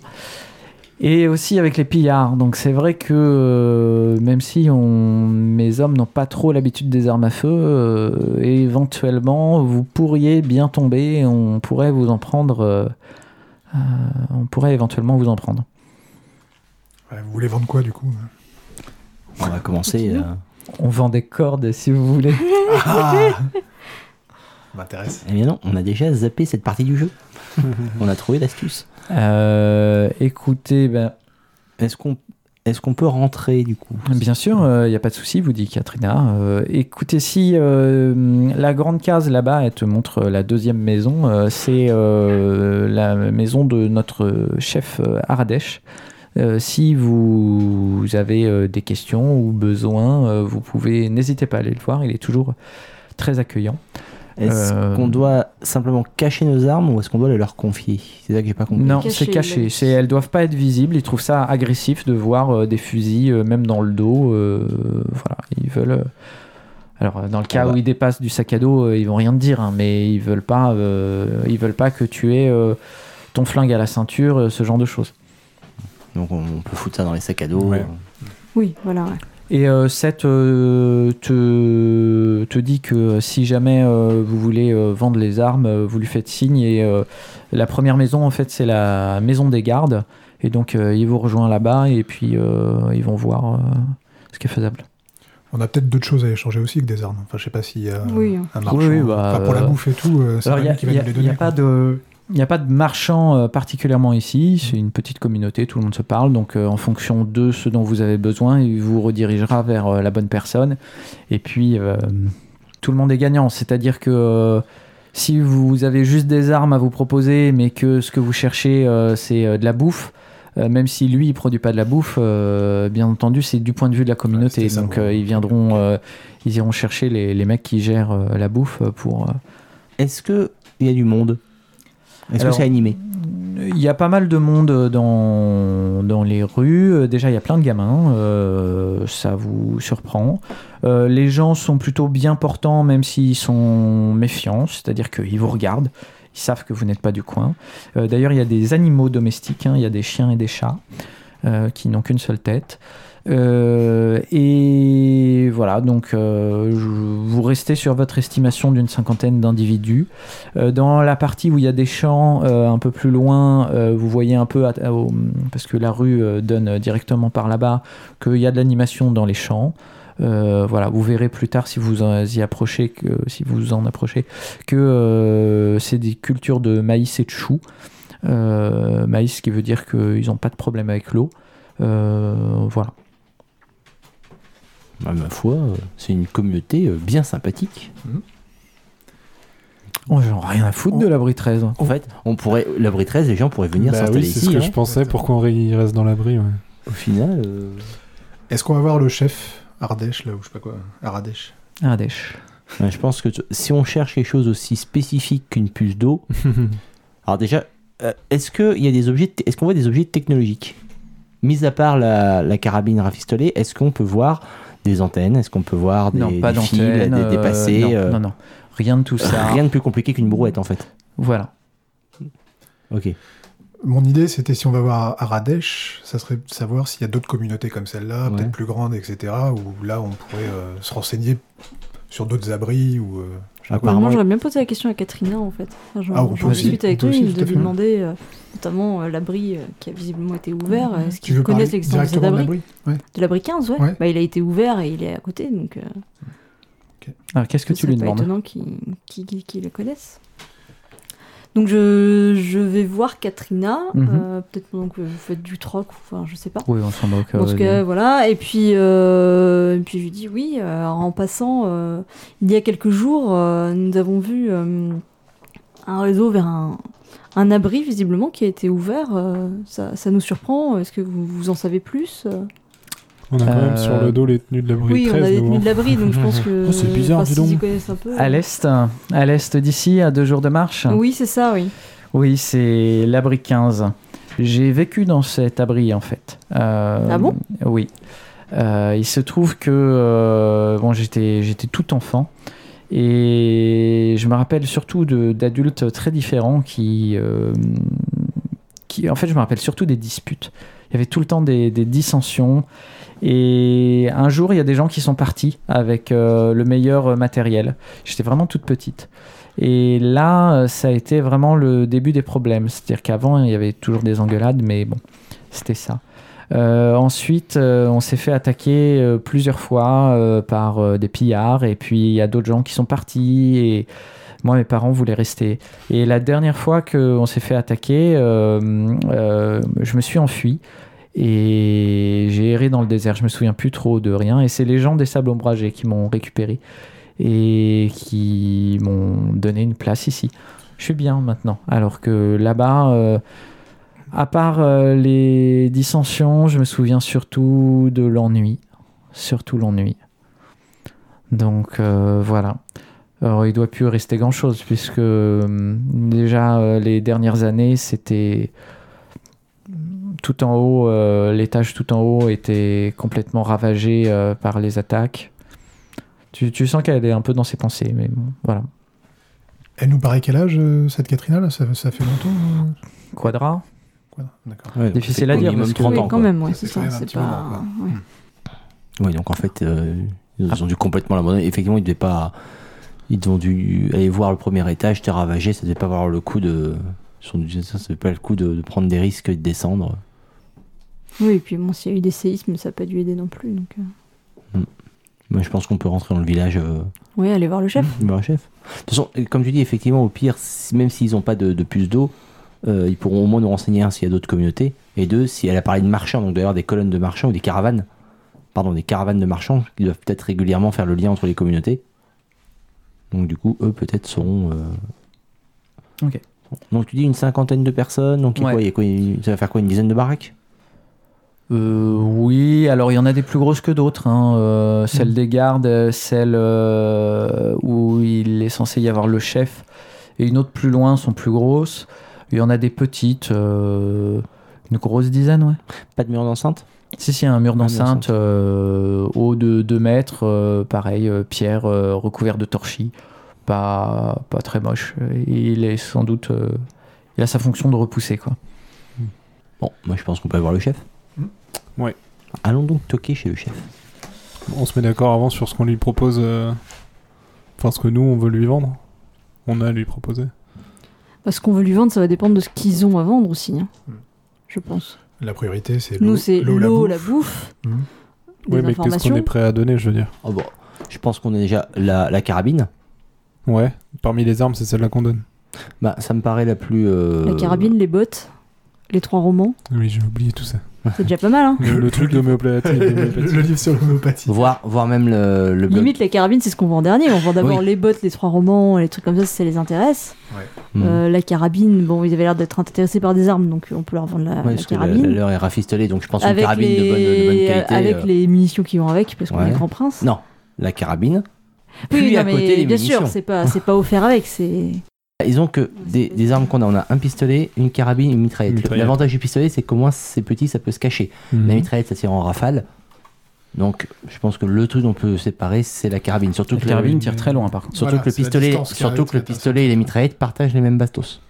S3: Et aussi avec les pillards. Donc c'est vrai que euh, même si mes hommes n'ont pas trop l'habitude des armes à feu, euh, éventuellement vous pourriez bien tomber. On pourrait vous en prendre. euh, euh, on pourrait éventuellement vous en prendre.
S6: Ouais, vous voulez vendre quoi du coup
S4: On va commencer. euh,
S3: On vend des cordes si vous voulez.
S6: Ah M'intéresse.
S4: Eh bien non, on a déjà zappé cette partie du jeu. on a trouvé l'astuce.
S3: Euh, écoutez, ben,
S4: Est-ce qu'on est qu'on peut rentrer du coup?
S3: Bien sûr, il n'y a pas de souci, vous dit Katrina. Euh, écoutez, si euh, la grande case là-bas, te montre la deuxième maison, euh, c'est euh, la maison de notre chef euh. Euh, si vous avez euh, des questions ou besoins, euh, vous pouvez, n'hésitez pas à aller le voir, il est toujours très accueillant.
S4: Est-ce
S3: Euh,
S4: qu'on doit simplement cacher nos armes ou est-ce qu'on doit les leur confier? C'est ça que j'ai pas compris.
S3: Non,
S7: Caché,
S3: c'est caché. C'est, elles doivent pas être visibles. Ils trouvent ça agressif de voir euh, des fusils, euh, même dans le dos. euh, voilà, ils veulent. Alors, dans le cas
S4: va-
S3: où ils dépassent du sac à dos, euh, ils vont rien te dire, hein, mais ils veulent pas. euh, ils veulent pas que tu aies euh, ton flingue à la ceinture, euh, ce genre de choses.
S4: Donc on, on peut foutre ça dans les sacs à dos.
S5: Ouais.
S7: Oui, voilà. ouais.
S3: Et euh, Seth euh, te, te dit que si jamais euh, vous voulez euh, vendre les armes, euh, vous lui faites signe. Et euh, la première maison, en fait, c'est la maison des gardes. Et donc, euh, il vous rejoint là-bas et puis euh, ils vont voir euh, ce qui est faisable.
S6: On a peut-être d'autres choses à échanger aussi que des armes. Enfin, je sais pas s'il y a
S7: Oui.
S6: un marchand.
S3: Oui, oui, bah,
S6: enfin, pour la
S3: euh,
S6: bouffe et tout, euh, c'est
S3: il n'y
S6: lui qui va
S3: il
S6: nous les
S3: il y
S6: donner.
S3: a pas
S6: quoi.
S3: de. Il n'y a pas de marchand euh, particulièrement ici, c'est une petite communauté, tout le monde se parle, donc euh, en fonction de ce dont vous avez besoin, il vous redirigera vers euh, la bonne personne. Et puis, euh, tout le monde est gagnant, c'est-à-dire que euh, si vous avez juste des armes à vous proposer, mais que ce que vous cherchez, euh, c'est euh, de la bouffe, euh, même si lui, il produit pas de la bouffe, euh, bien entendu, c'est du point de vue de la communauté. donc, euh, ils viendront, euh, ils iront chercher les, les mecs qui gèrent euh, la bouffe pour... euh,
S4: Est-ce que il y a du monde? Est-ce que c'est animé
S3: Il y a pas mal de monde dans, dans les rues. Euh, Déjà, il y a plein de gamins. euh, ça vous surprend. Euh, les gens sont plutôt bien portants, même s'ils sont méfiants. C'est-à-dire qu'ils vous regardent. Ils savent que vous n'êtes pas du coin. Euh, D'ailleurs, il y a des animaux domestiques. hein. Il y a des chiens et des chats euh, qui n'ont qu'une seule tête. Euh, et voilà, donc euh, vous restez sur votre estimation d'une cinquantaine d'individus. Euh, dans la partie où il y a des champs un peu plus loin, vous voyez un peu, parce que la rue donne directement par là-bas, qu'il y a de l'animation dans les champs. Voilà, vous verrez plus tard si vous en y approchez, que, si vous en approchez, que c'est des cultures de maïs et de choux. Maïs, qui veut dire qu'ils n'ont pas de problème avec l'eau. Voilà.
S4: Bah, Ma foi, euh, c'est une communauté euh, bien sympathique.
S3: Oh, J'en ai rien à foutre de l'abri 13.
S4: En fait, on pourrait, l'abri 13, les gens pourraient venir
S5: Bah
S4: s'installer
S5: oui, c'est ce que
S4: hein.
S5: je pensais. Pourquoi on reste dans l'abri ouais.
S4: Au final, euh,
S6: Est-ce qu'on va voir le chef Ardèche, là, ou je sais pas quoi Aradesh
S3: Ardèche.
S4: ouais, je pense que si on cherche quelque chose aussi spécifique qu'une puce d'eau, alors déjà, est-ce que il y a des objets, est-ce qu'on voit des objets technologiques? Mis à part la, la carabine rafistolée, est-ce qu'on peut voir des antennes Est-ce qu'on peut voir des,
S3: non, pas
S4: des fils des
S3: euh,
S4: dépassés
S3: non,
S4: euh,
S3: non, non. Rien de tout ça.
S4: Rien de plus compliqué qu'une brouette en fait.
S3: Voilà.
S4: Ok.
S6: Mon idée, c'était si on va voir Aradesh, ça serait de savoir s'il y a d'autres communautés comme celle-là,
S4: Ouais.
S6: peut-être plus grandes, etc., où là, on pourrait euh, se renseigner sur d'autres abris ou. euh, quoi.
S4: Apparemment-
S7: j'aurais bien posé la question à Katrina, en fait. Enfin, j'en
S6: Ah, on peut
S7: discute avec
S6: on
S7: lui,
S6: aussi,
S7: de lui demander, euh, notamment euh, l'abri euh, qui a visiblement été ouvert. euh, Est-ce qu'ils connaissent l'existence de cet abri
S6: l'abri Ouais.
S7: De l'abri 15, ouais.
S6: Ouais.
S7: Bah, il a été ouvert et il est à côté, donc euh,
S3: Alors, qu'est-ce que tu lui demandes
S7: étonnant qu'ils qu'ils- qu'ils- qu'ils le connaissent. Donc je, je vais voir Katrina,
S3: Mhm.
S7: euh, peut-être pendant que vous faites du troc, ou enfin je sais pas.
S3: Oui, on s'en moque.
S7: En tout cas, voilà. Et puis, euh, et puis je lui dis oui, euh, en passant, euh, il y a quelques jours, euh, nous avons vu euh, un réseau vers un, un abri, visiblement, qui a été ouvert. euh, ça, ça nous surprend. Est-ce que vous, vous en savez plus euh?
S5: On a quand même
S3: Euh,
S5: sur le dos les tenues de l'abri
S7: Oui,
S5: 13.
S7: on a des
S5: nous,
S7: tenues de l'abri, donc je pense que.
S5: Oh, c'est bizarre,
S7: enfin,
S5: dis donc.
S7: un peu.
S3: À l'est, à l'est d'ici, à deux jours de marche.
S7: Oui, c'est ça, oui.
S3: Oui, c'est l'abri 15. J'ai vécu dans cet abri en fait. Euh,
S7: Ah bon?
S3: Oui. Euh, il se trouve que euh, bon, j'étais j'étais tout enfant Et je me rappelle surtout de- d'adultes très différents qui, euh, qui. En fait, je me rappelle surtout des disputes. Il y avait tout le temps des, dissensions. Et un jour, il y a des gens qui sont partis avec euh, le meilleur matériel. J'étais vraiment toute petite. Et là, euh, ça a été vraiment le début des problèmes. C'est-à-dire qu'avant, il y avait toujours des engueulades, mais bon, c'était ça. Euh, ensuite, on s'est fait attaquer plusieurs fois par des pillards, et puis il y a d'autres gens qui sont partis, et moi, mes parents voulaient rester. Et la dernière fois qu'on s'est fait attaquer, euh, euh, je me suis enfui. Et j'ai erré dans le désert, je me souviens plus trop de rien. Et c'est les gens des sables ombragés qui m'ont récupéré et qui m'ont donné une place ici. Je suis bien maintenant. Alors que là-bas, euh, à part les dissensions, je me souviens surtout de l'ennui. Surtout l'ennui. Donc voilà. Alors il doit plus rester grand-chose puisque euh, déjà euh, les dernières années, c'était tout en haut, euh, l'étage tout en haut était complètement ravagé euh, par les attaques. Tu, tu sens qu'elle est un peu dans ses pensées, mais bon, voilà.
S6: Elle nous paraît quel âge, euh, cette Katrina là? Ça, ça fait longtemps euh
S3: Quadra
S6: Quoi D'accord.
S4: Ouais,
S3: Difficile à dire, que-
S4: 30
S7: Oui,
S4: ans.
S7: quand
S4: quoi.
S7: même, ouais,
S6: C'est quand
S7: ça. C'est pas.
S4: Oui, donc en fait, euh, ils ont dû complètement l'abandonner. Effectivement, ils devaient pas. Ils ont dû aller voir le premier étage, c'était ravagé, ça devait pas avoir le coup de. Ça, devait pas le coup de, de prendre des risques et de descendre.
S7: Oui, et puis bon, s'il y a eu des séismes, ça n'a pas dû aider non plus. Donc, euh,
S4: Moi, je pense qu'on peut rentrer dans le village. Euh,
S7: Oui, allez voir le chef.
S4: bah, chef. De toute façon, comme tu dis, effectivement, au pire, même s'ils n'ont pas de, de puce d'eau, euh, ils pourront au moins nous renseigner, un, s'il y a d'autres communautés, et deux, si elle a parlé de marchands, donc d'ailleurs des colonnes de marchands ou des caravanes, pardon, des caravanes de marchands qui doivent peut-être régulièrement faire le lien entre les communautés. Donc du coup, eux peut-être seront. euh,
S3: Ok.
S4: Donc tu dis une cinquantaine de personnes, donc
S3: Ouais.
S4: quoi, quoi, ça va faire quoi, une dizaine de baraques?
S3: Euh, oui, alors il y en a des plus grosses que d'autres. hein. Euh, celle des gardes, celle euh, où il est censé y avoir le chef, et une autre plus loin sont plus grosses. Il y en a des petites, une grosse dizaine, ouais.
S4: Pas de mur d'enceinte?
S3: Si, si, un mur d'enceinte euh, haut de 2 mètres, euh, pareil, euh, pierre euh, recouvert de torchis. Pas, pas très moche. Il est sans doute. euh, il a sa fonction de repousser, quoi.
S4: Bon, moi je pense qu'on peut aller voir le chef.
S6: Hmm.
S5: Ouais.
S4: Allons donc toquer chez le chef.
S5: On se met d'accord avant sur ce qu'on lui propose. euh, Enfin, ce que nous, on veut lui vendre. On a à lui proposer.
S7: Parce qu'on veut lui vendre, ça va dépendre de ce qu'ils ont à vendre aussi. hein.
S6: Mm.
S7: Je pense.
S6: La priorité, c'est l'eau.
S7: Nous, c'est
S6: l'eau,
S7: l'eau,
S6: la
S7: la bouffe, des
S5: Oui, mais qu'est-ce qu'on est prêt à donner, je veux dire
S4: Oh bon, je pense qu'on a déjà la, la carabine.
S5: Ouais, parmi les armes, c'est celle-là qu'on donne.
S4: Bah, ça me paraît la plus. euh,
S7: La carabine, les bottes, les trois romans,
S5: Oui, j'ai oublié tout ça.
S7: C'est déjà pas mal. Hein.
S5: Le, le truc d'homéopathie.
S6: le, livre sur l'homéopathie.
S4: Voir, voir même le, le.
S7: Limite, la carabine, c'est ce qu'on vend en dernier. On vend d'abord
S4: Oui.
S7: les bottes, les trois romans, les trucs comme ça, si ça les intéresse.
S4: Hmm.
S7: Euh, la carabine, bon, ils avaient l'air d'être intéressés par des armes, donc on peut leur vendre la,
S4: Ouais,
S7: la
S4: parce que la-
S7: carabine.
S4: la leur est rafistolée, donc je pense une
S7: avec
S4: carabine
S7: les...
S4: de, bonne, de bonne qualité.
S7: avec
S4: euh,
S7: les munitions qui vont avec, parce qu'on
S4: Ouais.
S7: est grand prince.
S4: Non, la carabine.
S7: oui,
S4: puis
S7: non,
S4: à
S7: mais
S4: côté, les
S7: bien
S4: munitions.
S7: sûr, c'est pas, c'est pas offert avec, c'est.
S4: Ils ont que des, des armes qu'on a. On a un pistolet, une carabine, une mitraillette.
S5: Une mitraillette.
S4: L'avantage du pistolet, c'est qu'au moins c'est petit, ça peut se cacher.
S5: Mhm.
S4: La mitraillette, ça tire en rafale. Donc, je pense que le truc dont on peut séparer, c'est la carabine. Surtout
S3: La
S4: que,
S3: carabine tire très loin, par contre.
S4: surtout
S6: Voilà,
S4: que le pistolet,
S6: distance
S4: surtout que le pistolet et les mitraillettes partagent les mêmes bastos.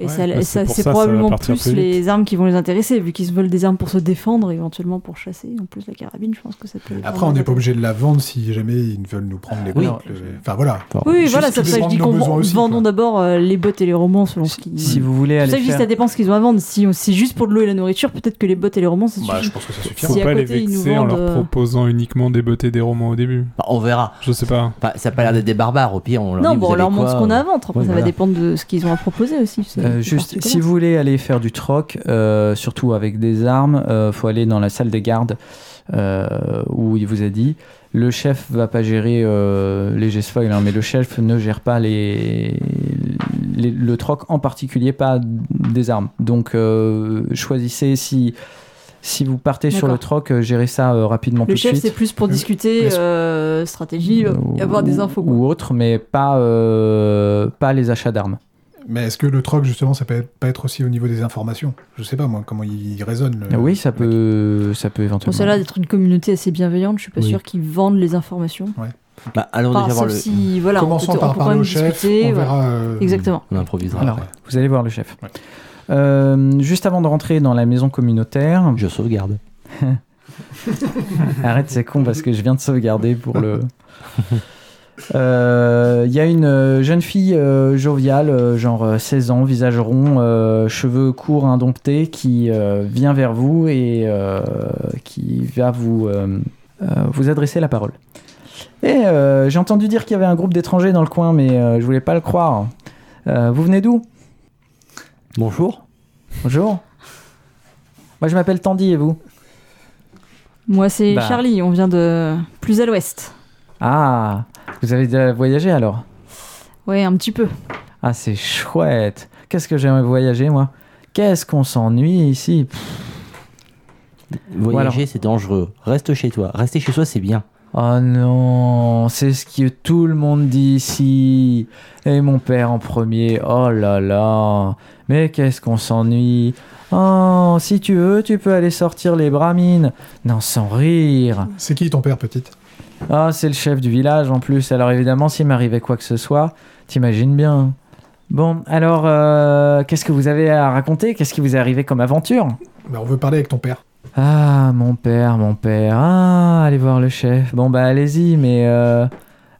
S7: Et
S6: Ouais,
S7: ça,
S5: bah, c'est
S7: ça-
S5: ça
S7: probablement plus les armes qui vont les intéresser, vu qu'ils se veulent des armes pour se défendre, éventuellement pour chasser. En plus, la carabine, je pense que ça peut.
S6: Après, on n'est pas obligé de la vendre si jamais ils veulent nous prendre les
S4: Oui.
S6: bottes. le- Enfin, voilà.
S7: Oui,
S6: Juste
S7: voilà, ça, ça, je dis qu'on vendons d'abord euh, les bottes et les romans selon ce qu'ils.
S3: Si vous voulez aller
S7: ça, juste ça dépend ce qu'ils ont à vendre. Si c'est juste pour de l'eau et la nourriture, peut-être que les bottes et les romans, c'est
S6: Bah, je pense que ça suffit.
S5: Faut
S7: Si
S5: pas les vexer en leur
S7: euh,
S5: proposant uniquement des bottes et des romans au début.
S4: Bah, on verra.
S5: Je sais pas.
S4: Pas- ça n'a pas l'air d'être des barbares. Au pire, on leur
S7: Non,
S4: dit,
S7: bon, on leur montre ce qu'on a à vendre. Après, ça
S4: voilà.
S7: va dépendre de ce qu'ils ont à proposer aussi.
S3: Euh, juste, si vous voulez aller faire du troc, euh, surtout avec des armes, euh, faut aller dans la salle des gardes euh, où il vous a dit le chef va pas gérer euh, les G-Spoil, hein, mais le chef ne gère pas les, les- le troc, en particulier pas des armes. Donc euh, choisissez si. Si vous partez sur le troc, euh, gérez ça euh, rapidement
S7: Le
S3: tout
S7: chef,
S3: de
S7: c'est plus pour discuter euh, stratégie
S3: Euh,
S7: avoir des infos. quoi.
S3: Ou autre, mais pas, euh, pas les achats d'armes.
S6: Mais est-ce que le troc, justement, ça peut pas être aussi au niveau des informations? Je sais pas, moi, comment il résonne. le-
S3: oui, ça peut, ça peut éventuellement.
S7: ça a l'air d'être une communauté assez bienveillante. Je suis pas
S4: Oui.
S7: sûr qu'ils vendent les informations.
S6: Ouais.
S4: Bah, allons
S7: Enfin,
S4: déjà voir le.
S7: si, voilà, on
S6: Commençons
S7: peut- on
S6: par
S7: peut
S6: parler
S7: même
S6: au chef,
S7: discuter,
S6: on
S7: voilà.
S6: verra. euh,
S7: Exactement.
S4: On improvisera.
S3: Alors,
S4: après.
S3: vous allez voir le chef. Euh, juste avant de rentrer dans la maison communautaire,
S4: Je sauvegarde.
S3: Arrête, c'est con parce que je viens de sauvegarder pour le. Euh, Il y a une euh, jeune fille euh, joviale, euh, genre euh, 16 ans, visage rond, euh, cheveux courts indomptés, qui euh, vient vers vous et euh, qui va vous, euh, euh, vous adresser la parole. Et euh, j'ai entendu dire qu'il y avait un groupe d'étrangers dans le coin, mais euh, je voulais pas le croire. Euh, vous venez d'où?
S4: Bonjour.
S3: Bonjour. Moi je m'appelle Tandy et vous?
S7: Moi, c'est
S3: Bah.
S7: Charlie, on vient de plus à l'ouest.
S3: Ah, vous avez déjà voyagé alors?
S7: Ouais, un petit peu.
S3: Ah, c'est chouette. Qu'est-ce que j'aimerais voyager, moi? Qu'est-ce qu'on s'ennuie ici? Pff,
S4: Voyager,
S3: Voilà.
S4: c'est dangereux. Reste chez toi. Rester chez soi, c'est bien.
S3: Oh non, c'est ce que tout le monde dit ici. Et mon père en premier. Oh là là. Mais qu'est-ce qu'on s'ennuie? Oh, si tu veux, tu peux aller sortir les bramines. Non, sans rire.
S6: C'est qui ton père, petite?
S3: Ah, c'est le chef du village en plus. Alors évidemment, s'il m'arrivait quoi que ce soit, t'imagines bien. Bon, alors, euh, qu'est-ce que vous avez à raconter? Qu'est-ce qui vous est arrivé comme aventure?
S6: Bah, On veut parler avec ton père.
S3: Ah, mon père, mon père. Ah, allez voir le chef. Bon, bah allez-y, mais euh,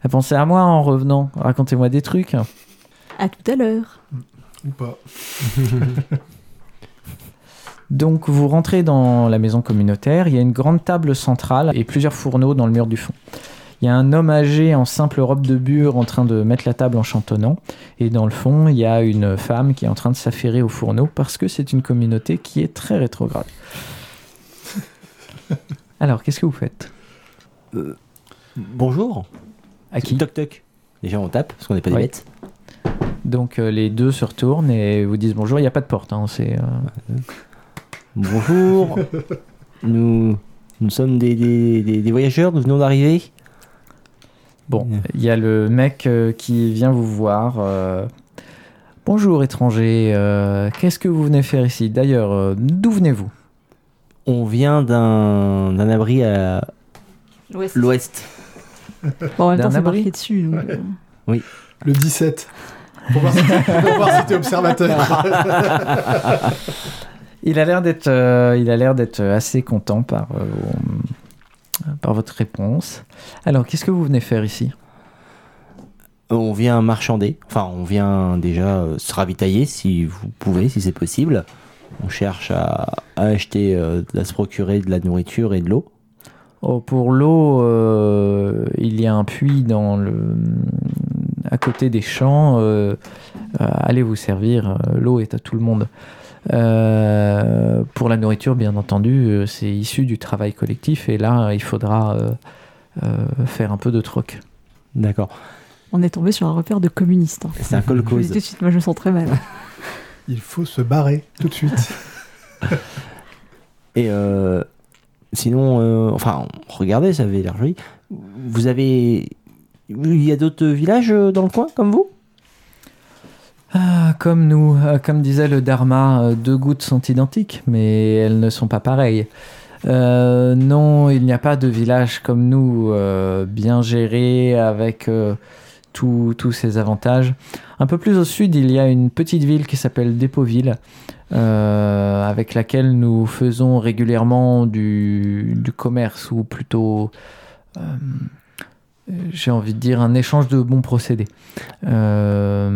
S3: pensez à moi en revenant. Racontez-moi des trucs.
S7: À tout à l'heure.
S6: Ou pas
S3: Donc, vous rentrez dans la maison communautaire. Il y a une grande table centrale et plusieurs fourneaux dans le mur du fond. Il y a un homme âgé en simple robe de bure en train de mettre la table en chantonnant. Et dans le fond, il y a une femme qui est en train de s'affairer au fourneau parce que c'est une communauté qui est très rétrograde. Alors, qu'est-ce que vous faites?
S4: Bonjour.
S3: À qui?
S4: Toc toc. Déjà, on tape parce qu'on n'est pas des
S3: Ouais.
S4: bêtes.
S3: Donc euh, les deux se retournent et vous disent bonjour. Il n'y a pas de porte. hein, c'est, euh,
S4: Bonjour. nous, nous sommes des, des, des- des voyageurs. Nous venons d'arriver.
S3: Bon, il y a le mec euh, qui vient vous voir. euh, Bonjour étranger, euh, qu'est-ce que vous venez faire ici? D'ailleurs, euh, d'où venez-vous?
S4: On vient d'un d'un abri à
S7: L'ouest.
S4: l'ouest.
S7: Bon, en même
S3: D'un
S7: temps, c'est
S3: abri?
S7: marqué dessus. donc, euh,
S6: Le 17. Pour voir si, pour voir si t'es observateur.
S3: Il a l'air d'être, euh, il a l'air d'être assez content par, euh, par votre réponse. Alors, qu'est-ce que vous venez faire ici?
S4: On vient marchander. Enfin, on vient déjà euh, se ravitailler si vous pouvez, si c'est possible. On cherche à, à acheter, euh, à se procurer de la nourriture et de l'eau.
S3: Oh, pour l'eau, il y a un puits dans le, à côté des champs. allez vous servir, l'eau est à tout le monde. Euh, pour la nourriture, bien entendu, euh, c'est issu du travail collectif et là, il faudra euh, euh, faire un peu de troc.
S4: D'accord.
S7: On est tombé sur un repère de communistes. hein.
S4: C'est un
S7: dis
S4: colcose.
S7: tout de suite, moi je me sens très mal.
S6: Il faut se barrer tout de suite.
S4: Et euh, sinon, euh, enfin, regardez, ça avait l'air joli. Vous avez. Il y a d'autres villages euh, dans le coin comme vous?
S3: Ah, comme nous, euh, comme disait le Dharma, euh, deux gouttes sont identiques, mais elles ne sont pas pareilles. Euh, non, il n'y a pas de village comme nous, bien géré, avec tous ces avantages. Un peu plus au sud, il y a une petite ville qui s'appelle Dépoville, euh, avec laquelle nous faisons régulièrement du, commerce, ou plutôt, j'ai envie de dire, un échange de bons procédés. Euh,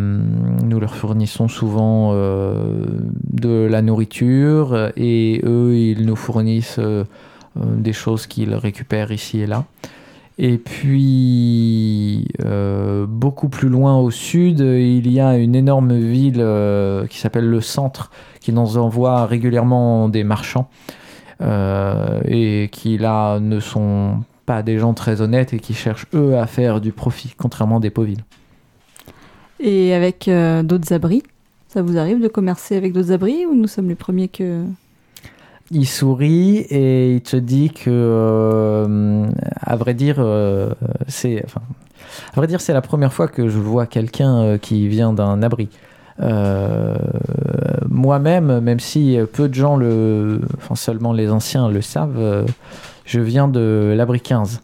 S3: nous leur fournissons souvent euh, de la nourriture et eux, ils nous fournissent euh, euh, des choses qu'ils récupèrent ici et là. Et puis, euh, beaucoup plus loin au sud, il y a une énorme ville euh, qui s'appelle le Centre, qui nous envoie régulièrement des marchands euh, et qui là ne sont pas des gens très honnêtes et qui cherchent eux à faire du profit, contrairement des villes.
S7: Et avec euh, d'autres abris? Ça vous arrive de commercer avec d'autres abris ou nous sommes les premiers que.
S3: Il sourit et il te dit que, euh, à vrai dire, euh, c'est, enfin, à vrai dire, c'est la première fois que je vois quelqu'un qui vient d'un abri. Euh, moi-même, même si peu de gens le, enfin seulement les anciens le savent, je viens de l'abri 15.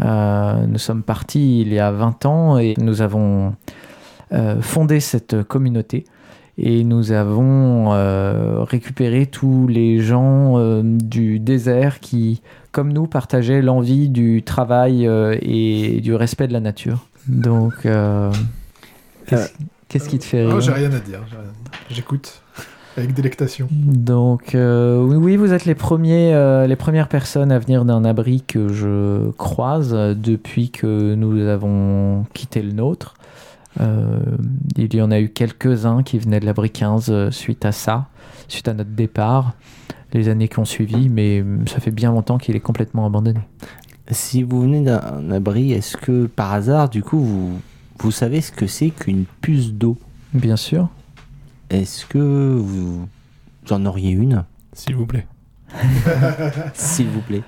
S3: Euh, nous sommes partis il y a 20 ans et nous avons euh, fondé cette communauté et nous avons euh, récupéré tous les gens du désert qui, comme nous, partageaient l'envie du travail et du respect de la nature. Donc, qu'est-ce qu'est-ce qui te fait rire?
S6: Oh, à dire. j'ai rien à dire. J'écoute avec délectation.
S3: Donc euh, oui, vous êtes les premiers, euh, les premières personnes à venir d'un abri que je croise depuis que nous avons quitté le nôtre. Euh, il y en a eu quelques-uns qui venaient de l'abri 15 euh, suite à ça, suite à notre départ, les années qui ont suivi, mais ça fait bien longtemps qu'il est complètement abandonné.
S4: Si vous venez d'un abri, est-ce que par hasard, du coup, vous, vous savez ce que c'est qu'une puce d'eau?
S3: Bien sûr.
S4: Est-ce que vous, vous en auriez une,
S5: S'il vous plaît.
S4: s'il vous plaît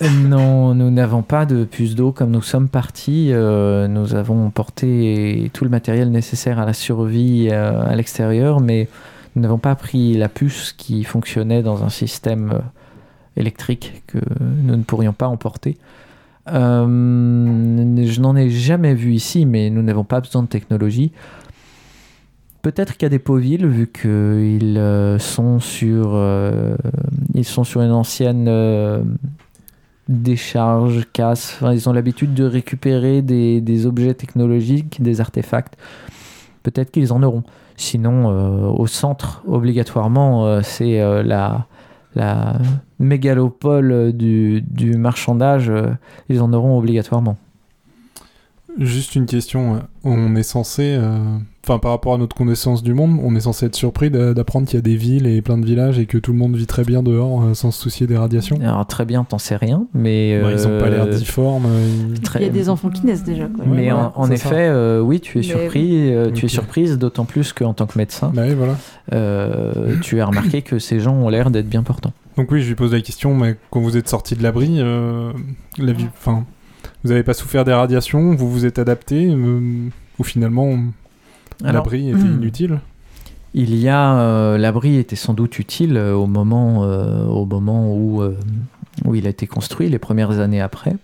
S3: Non, nous n'avons pas de puce d'eau comme nous sommes partis. euh, nous avons porté tout le matériel nécessaire à la survie euh, à l'extérieur, mais nous n'avons pas pris la puce qui fonctionnait dans un système euh, électrique que nous ne pourrions pas emporter. Euh, je n'en ai jamais vu ici, mais nous n'avons pas besoin de technologie. Peut-être qu'il y a des Pauvilles, vu qu'ils euh, sont sur, euh, ils sont sur une ancienne euh, décharge, casse. Ils ont l'habitude de récupérer des, des objets technologiques, des artefacts. Peut-être qu'ils en auront. Sinon, au centre, obligatoirement, c'est la, la mégalopole du, du marchandage. ils en auront obligatoirement.
S5: Juste une question. On est censé, enfin par rapport à notre connaissance du monde, on est censé être surpris d'a- d'apprendre qu'il y a des villes et plein de villages et que tout le monde vit très bien dehors euh, sans se soucier des radiations.
S3: Alors, très bien, t'en sais rien, mais.
S5: Bah, ils ont pas l'air
S3: euh,
S5: difformes. euh, ils-
S3: très-
S7: Il y a des enfants qui naissent déjà. Quoi.
S3: Mais
S5: Ouais,
S3: en, effet, euh, oui, tu es
S7: Mais
S3: surpris. euh, Tu es surprise, d'autant plus qu'en tant que médecin,
S5: Bah oui, voilà.
S3: euh, tu as remarqué que ces gens ont l'air d'être bien portants.
S5: Donc oui, je lui pose la question, mais quand vous êtes sorti de l'abri, euh, la vie, enfin, vous n'avez pas souffert des radiations, vous vous êtes adapté, euh, ou finalement l'abri était
S3: hmm.
S5: inutile.
S3: Il y a euh, l'abri était sans doute utile euh, au moment euh, au moment où euh, où il a été construit les premières années après.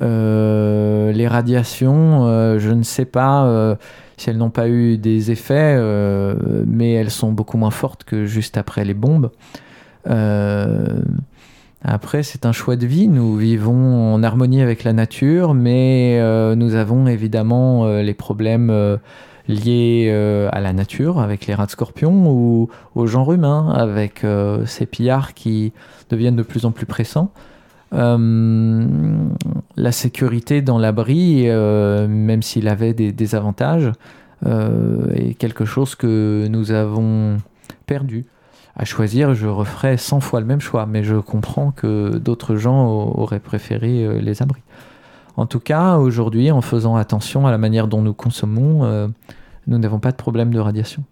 S3: Les radiations, je ne sais pas si elles n'ont pas eu des effets, mais elles sont beaucoup moins fortes que juste après les bombes. Après, c'est un choix de vie. Nous vivons en harmonie avec la nature, mais nous avons évidemment les problèmes liés euh, à la nature, avec les rats de scorpion, ou au genre humain, avec euh, ces pillards qui deviennent de plus en plus pressants. Euh, la sécurité dans l'abri, même s'il avait des, des avantages, est quelque chose que nous avons perdu. À choisir, je referais 100 fois le même choix, mais je comprends que d'autres gens auraient préféré les abris. En tout cas, aujourd'hui, en faisant attention à la manière dont nous consommons, euh, nous n'avons pas de problème de radiation.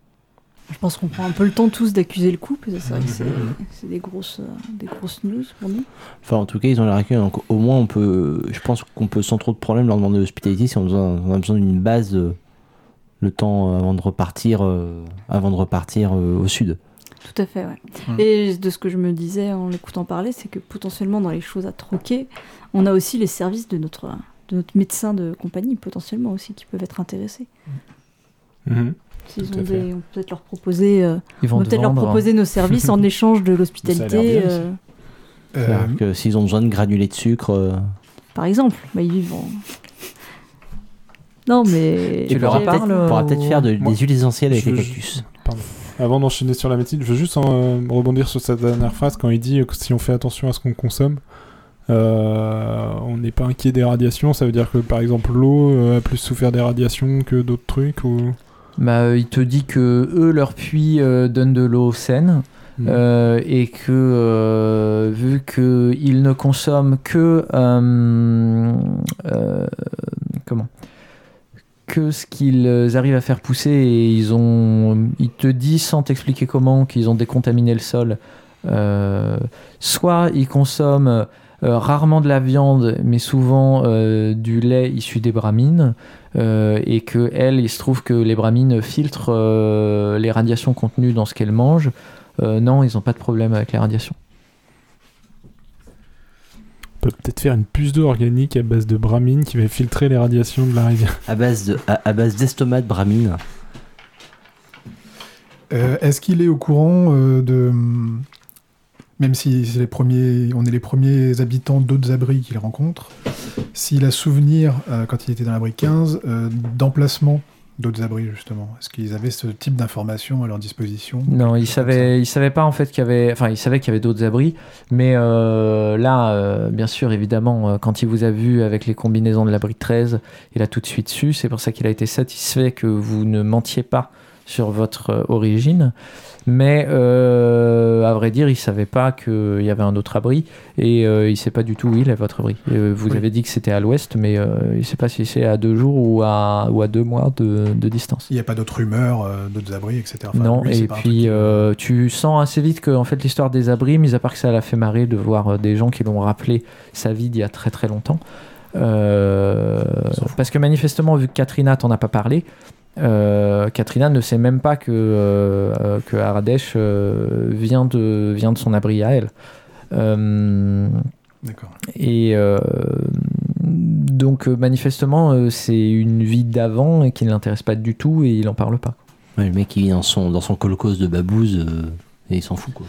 S7: Je pense qu'on prend un peu le temps tous d'accuser le coup, parce que c'est vrai que c'est des grosses, euh, des grosses news pour nous.
S4: Enfin, en tout cas, ils ont l'air accueillis. Donc, au moins, on peut, je pense qu'on peut sans trop de problème leur demander l'hospitalité si on a besoin, on a besoin d'une base euh, le temps avant de repartir, euh, avant de repartir euh, au sud.
S7: Tout à fait, ouais.
S3: Mm.
S7: Et de ce que je me disais en l'écoutant parler, c'est que potentiellement dans les choses à troquer, on a aussi les services de notre, de notre médecin de compagnie, potentiellement aussi, qui peuvent être intéressés.
S5: Mhm.
S7: S'ils
S5: Tout
S7: ont des, on peut peut-être leur proposer, euh,
S3: Ils
S7: on peut peut-être leur proposer nos services en échange de l'hospitalité, euh,
S6: Euh,
S4: que s'ils ont besoin de granulés de sucre, euh,
S7: par exemple. Bah, ils vivent en... Non, mais...
S3: Tu
S4: on
S3: leur
S4: pourra
S3: parles,
S4: peut-être- on pourra
S3: ou-
S4: peut-être faire de-
S5: Moi,
S4: des huiles essentielles avec
S5: je
S4: les cactus.
S5: Pardon. Avant d'enchaîner sur la médecine, je veux juste euh, rebondir sur cette dernière phrase quand il dit que si on fait attention à ce qu'on consomme, euh, on n'est pas inquiet des radiations. Ça veut dire que par exemple l'eau euh, a plus souffert des radiations que d'autres trucs ou?
S3: Bah, euh, il te dit que eux, leur puits euh, donne de l'eau saine
S5: Hmm.
S3: euh, et que vu qu'ils ne consomment que comment? Que ce qu'ils arrivent à faire pousser et ils ont il te dit sans t'expliquer comment qu'ils ont décontaminé le sol euh, soit ils consomment euh, rarement de la viande mais souvent euh, du lait issu des bramines euh, et que elle il se trouve que les bramines filtrent euh, les radiations contenues dans ce qu'elles mangent euh, non, ils n'ont pas de problème avec les radiations.
S5: Peut peut-être faire une puce d'eau organique à base de bramine qui va filtrer les radiations de la rivière.
S4: À base de, à, à base d'estomac de bramine.
S6: Euh, Est-ce qu'il est au courant euh, de. Même si c'est les premiers, on est les premiers habitants d'autres abris qu'il rencontre, s'il a souvenir, euh, quand il était dans l'abri 15, euh, d'emplacement d'autres abris, justement Est-ce qu'ils avaient ce type d'informations à leur disposition
S3: Non, il
S6: Quelque chose comme
S3: savait, il savait pas en fait qu'il y avait, enfin, qu'il y avait d'autres abris, mais euh, là, euh, bien sûr, évidemment, euh, quand il vous a vu avec les combinaisons de l'abri 13, il a tout de suite su. C'est pour ça qu'il a été satisfait que vous ne mentiez pas sur votre origine. Mais euh, à vrai dire, il savait pas qu'il y avait un autre abri et euh, il sait pas du tout où il est votre abri. Euh, vous
S6: Oui.
S3: avez dit que c'était à l'ouest, mais il sait pas si c'est à deux jours ou à, ou à deux mois de, de distance.
S6: Il n'y a pas d'autres rumeurs, d'autres abris, etc. Enfin,
S3: non,
S6: lui,
S3: et puis
S6: truc
S3: tu sens assez vite que en fait l'histoire des abris, mis à part que ça l'a fait marrer de voir des gens qui l'ont rappelé sa vie d'il y a très très longtemps. euh, parce que manifestement, vu que Katrina t'en a pas parlé, euh, Katrina ne sait même pas que, euh, que Aradesh euh, vient, de, vient de son abri à elle. Euh,
S6: D'accord.
S3: et euh, donc manifestement, euh, c'est une vie d'avant et qui ne l'intéresse pas du tout et il en parle pas.
S4: Ouais, le mec, il est dans son, dans son colocos de babouze euh, et il s'en fout, quoi.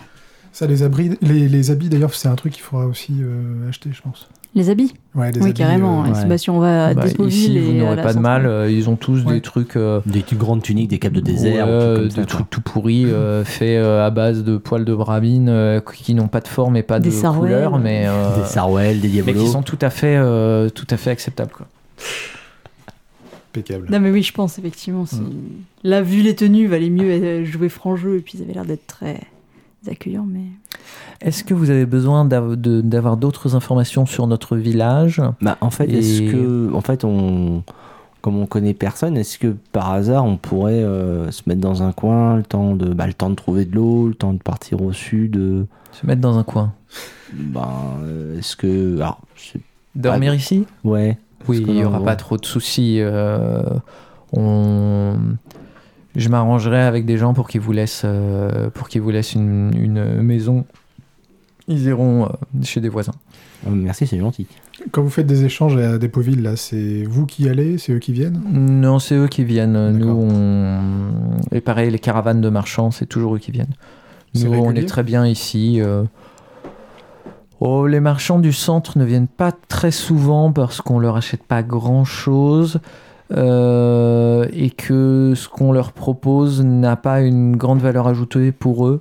S6: Ça, les abris, les, les habits d'ailleurs, c'est un truc qu'il faudra aussi euh, acheter, je pense.
S7: Les habits
S6: Ouais, les
S7: Oui,
S6: habits,
S7: carrément.
S6: euh,
S7: ouais.
S4: ouais.
S7: Bah, si on va à
S3: Bah, vous n'aurez pas de mal. euh, ils ont tous
S6: Ouais.
S3: des trucs, euh,
S4: Des grandes tuniques, des capes de désert, trucs
S3: des
S4: ça, quoi.
S3: trucs tout pourris, euh, faits euh, à base de poils de bramine, euh, qui n'ont pas de forme et pas
S7: Des
S3: de
S7: sarouels.
S3: couleur, mais, euh,
S4: Des sarouels, des
S3: mais
S4: diabolos.
S3: qui sont tout à fait, euh, tout à fait acceptables. Quoi.
S6: impeccable.
S7: Non mais oui, je pense effectivement. Si... Là, vu les tenues, il valait mieux euh, jouer franc jeu et puis ils avaient l'air d'être très accueillants. Mais
S3: Est-ce que vous avez besoin d'avoir d'autres informations sur notre village?
S4: Bah, en fait,
S3: Et-
S4: est-ce que, en fait, on, comme on connaît personne, est-ce que par hasard on pourrait euh, se mettre dans un coin, le temps de, bah, le temps de trouver de l'eau, le temps de partir au sud, euh,
S3: Se mettre dans un coin?
S4: Ben, euh, est-ce que, alors,
S3: Dormir ici?
S4: Ouais,
S3: Oui, il n'y aura pas trop de soucis. euh, on... Je m'arrangerai avec des gens pour qu'ils vous laissent, euh, pour qu'ils vous laissent une, une maison. Ils iront euh, chez des voisins.
S4: Merci, c'est gentil.
S6: Quand vous faites des échanges à Dépôtville, là, c'est vous qui allez, c'est eux qui viennent?
S3: Non, c'est eux qui viennent. Nous, on... Et pareil, les caravanes de marchands, c'est toujours eux qui viennent. Nous, on est très bien ici. euh. Oh, les marchands du centre ne viennent pas très souvent parce qu'on leur achète pas grand-chose. Euh, et que ce qu'on leur propose n'a pas une grande valeur ajoutée pour eux.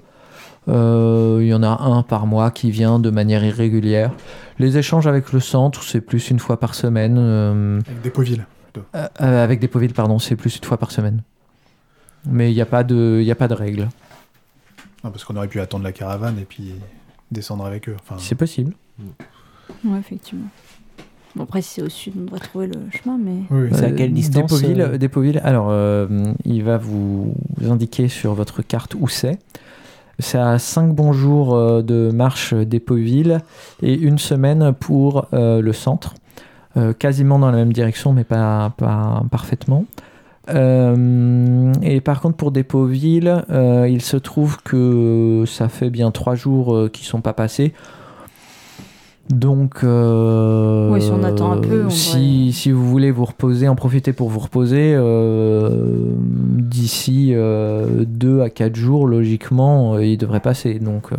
S3: Euh, Il y en a un par mois qui vient de manière irrégulière. Les échanges avec le centre, c'est plus une fois par semaine. euh,
S6: Avec
S3: euh, euh, avec des Depoville, pardon, c'est plus une fois par semaine. Mais il n'y a, pas de- il y a pas de règle.
S6: Non, parce qu'on aurait pu attendre la caravane et puis descendre avec eux. Enfin,
S3: C'est possible.
S7: ouais, effectivement. Bon après, si c'est au sud, on devrait trouver le chemin, mais
S6: oui.
S4: C'est à quelle distance,
S3: Depoville,
S4: euh
S3: alors, euh, il va vous indiquer sur votre carte où c'est. C'est à 5 bons jours euh, de marche d'Epoville et une semaine pour euh, le centre. Euh, quasiment dans la même direction, mais pas, pas parfaitement. Euh, et par contre, pour Depoville, euh, il se trouve que ça fait bien 3 jours euh, qui sont pas passés. Donc, euh,
S7: Oui, si on attend un peu, on
S3: si, vous voulez vous reposer, en profiter pour vous reposer, euh, d'ici 2 à 4 jours, logiquement, euh, il devrait passer. Donc, euh,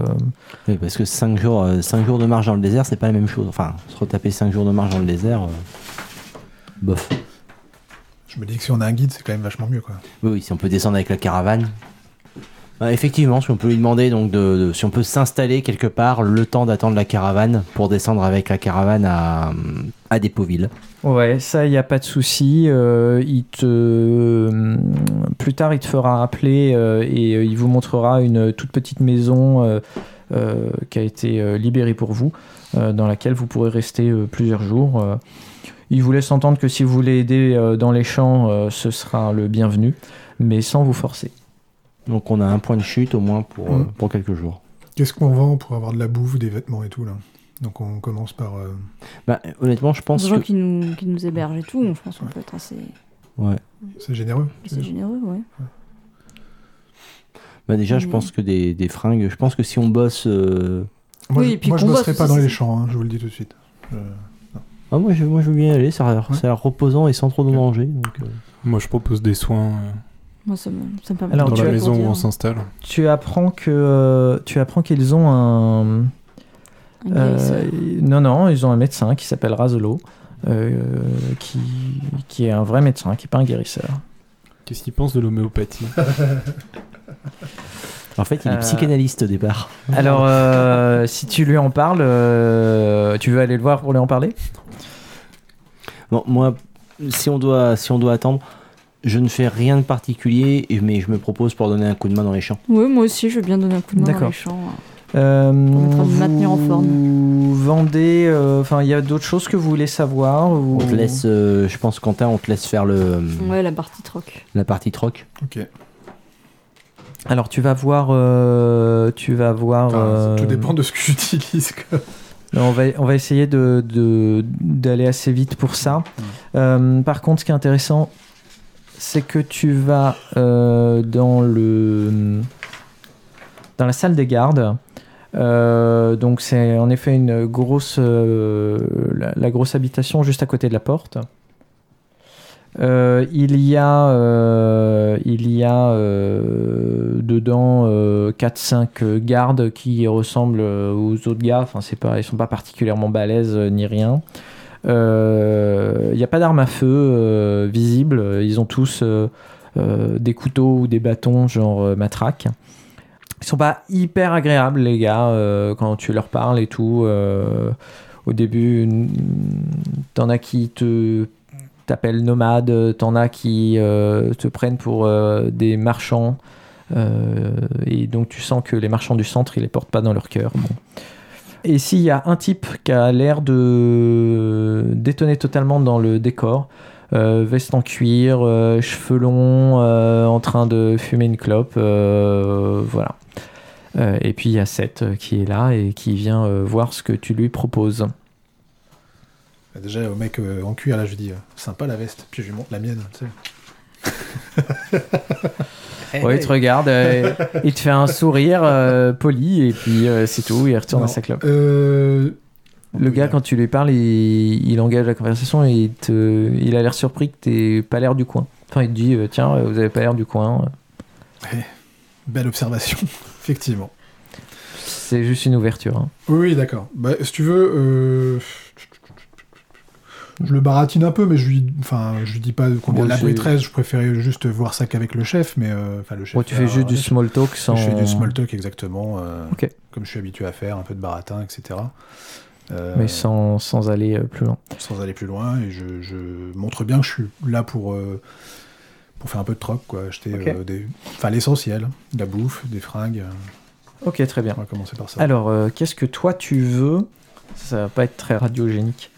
S4: Oui, parce que 5 jours, euh, cinq jours de marche dans le désert, c'est pas la même chose. Enfin, se retaper 5 jours de marche dans le désert, euh, bof.
S6: Je me dis que si on a un guide, c'est quand même vachement mieux. Quoi.
S4: Oui, oui, si on peut descendre avec la caravane. Bah, effectivement, si on peut lui demander donc de, si on peut s'installer quelque part le temps d'attendre la caravane pour descendre avec la caravane à, à Dépôtville.
S3: Ouais, ça, il n'y a pas de souci. Euh, te... Plus tard, il te fera appeler euh, et euh, il vous montrera une toute petite maison euh, euh, qui a été euh, libérée pour vous, euh, dans laquelle vous pourrez rester euh, plusieurs jours. Euh, il vous laisse entendre que si vous voulez aider euh, dans les champs, euh, ce sera le bienvenu, mais sans vous forcer.
S4: Donc on a un point de chute au moins pour, euh,
S6: Mm.
S4: pour quelques jours.
S6: Qu'est-ce qu'on vend pour avoir de la bouffe, des vêtements et tout là? Donc on commence par. euh,
S4: Bah, honnêtement, je pense
S7: des gens
S4: que...
S7: qui nous, qui nous hébergent et tout, je pense qu'on peut être assez,
S4: Ouais.
S6: C'est généreux.
S7: assez généreux, ouais.
S4: Bah, déjà, je
S7: Mm.
S4: pense que des, des fringues... Je pense que si on bosse... euh,
S6: Moi,
S7: Oui,
S6: je,
S7: et puis
S6: moi, je bosserai
S7: bosse
S6: pas dans les
S7: c'est-
S6: champs, hein, je vous le dis tout de suite. Je-
S4: Ah, moi, je, moi, je veux bien y aller. Ça a l'air
S6: Ouais.
S4: reposant et sans trop de danger. Donc, euh,
S5: Moi, je propose des soins euh,
S7: Moi, ça me, ça me permet
S3: Alors,
S5: dans la
S3: tu as-
S5: maison où on s'installe.
S3: Tu apprends que euh, tu apprends qu'ils ont un
S7: Un
S3: euh, non non ils ont un médecin qui s'appelle Razolo euh, qui qui est un vrai médecin qui est pas un guérisseur.
S5: Qu'est-ce qu'ils pensent de l'homéopathie?
S4: En fait, il est
S3: Euh,
S4: psychanalyste au départ.
S3: Alors euh, si tu lui en parles, euh, tu veux aller le voir pour lui en parler?
S4: Bon, moi, si on doit, si on doit attendre, je ne fais rien de particulier, mais je me propose pour donner un coup de main dans les champs.
S7: Oui, moi aussi, je veux bien donner un coup de main dans les champs.
S3: Euh,
S7: Permettra de me maintenir en forme.
S3: Vous vendez, euh, enfin il y a d'autres choses que vous voulez savoir ou...
S4: On te laisse, euh, je pense, Quentin, on te laisse faire le,
S7: Ouais, la partie troc.
S4: la partie troc.
S6: Ok.
S3: Alors tu vas voir, euh, tu vas voir.
S6: Enfin,
S3: euh,
S6: Tout dépend de ce que j'utilise.
S3: on, va, on va essayer de, de- d'aller assez vite pour ça. Euh, par contre, ce qui est intéressant, c'est que tu vas euh, dans le dans la salle des gardes. Euh, donc c'est en effet une grosse euh, la, la grosse habitation juste à côté de la porte. Il y a il y a dedans 4-5 gardes qui ressemblent aux autres gars. Enfin c'est pas ils sont pas particulièrement balèzes ni rien. Euh, Il n'y a pas d'armes à feu euh, visibles. Ils ont tous euh, euh, des couteaux ou des bâtons genre euh, matraque. Ils sont pas hyper agréables les gars euh, quand tu leur parles et tout. euh, au début, t'en as qui te t'appellent nomade, t'en as qui euh, te prennent pour euh, des marchands. euh, et donc tu sens que les marchands du centre, ils les portent pas dans leur cœur. Et s'il y a un type qui a l'air de détonner totalement dans le décor, euh, veste en cuir, euh, cheveux longs, euh, en train de fumer une clope, euh, voilà. Et puis il y a Seth qui est là et qui vient voir ce que tu lui proposes.
S6: Bah, Déjà, au mec en cuir, là, je lui dis sympa la veste. Puis je lui montre la mienne.
S3: Ouais, il te regarde, euh, il te fait un sourire euh, poli et puis euh, c'est tout, il retourne à sa clope. Le gars, quand tu lui parles, il, il engage la conversation et il, te, il a l'air surpris que t'aies pas l'air du coin. Enfin, il te dit Tiens, vous avez pas l'air du coin.
S6: Belle observation, effectivement.
S3: C'est juste une ouverture. hein.
S6: Oui, oui, d'accord. Bah, si tu veux, je le baratine un peu, mais je lui, enfin, je lui dis pas combien de
S3: c'est-
S6: 13. Je préférais juste voir ça qu'avec le chef, mais euh, enfin le chef.
S3: Ouais, tu fais
S6: euh,
S3: juste du small talk sans.
S6: Je fais du small talk exactement, euh, comme je suis habitué à faire, un peu de baratin, etc. Euh,
S3: Mais sans, sans aller plus loin.
S6: sans aller plus loin, et je, je montre bien que je suis là pour pour faire un peu de troc, quoi, acheter des, enfin l'essentiel, de la bouffe, des fringues.
S3: Ok, très bien.
S6: On va commencer par ça.
S3: Alors, qu'est-ce que toi tu veux? Ça va pas être très radiogénique.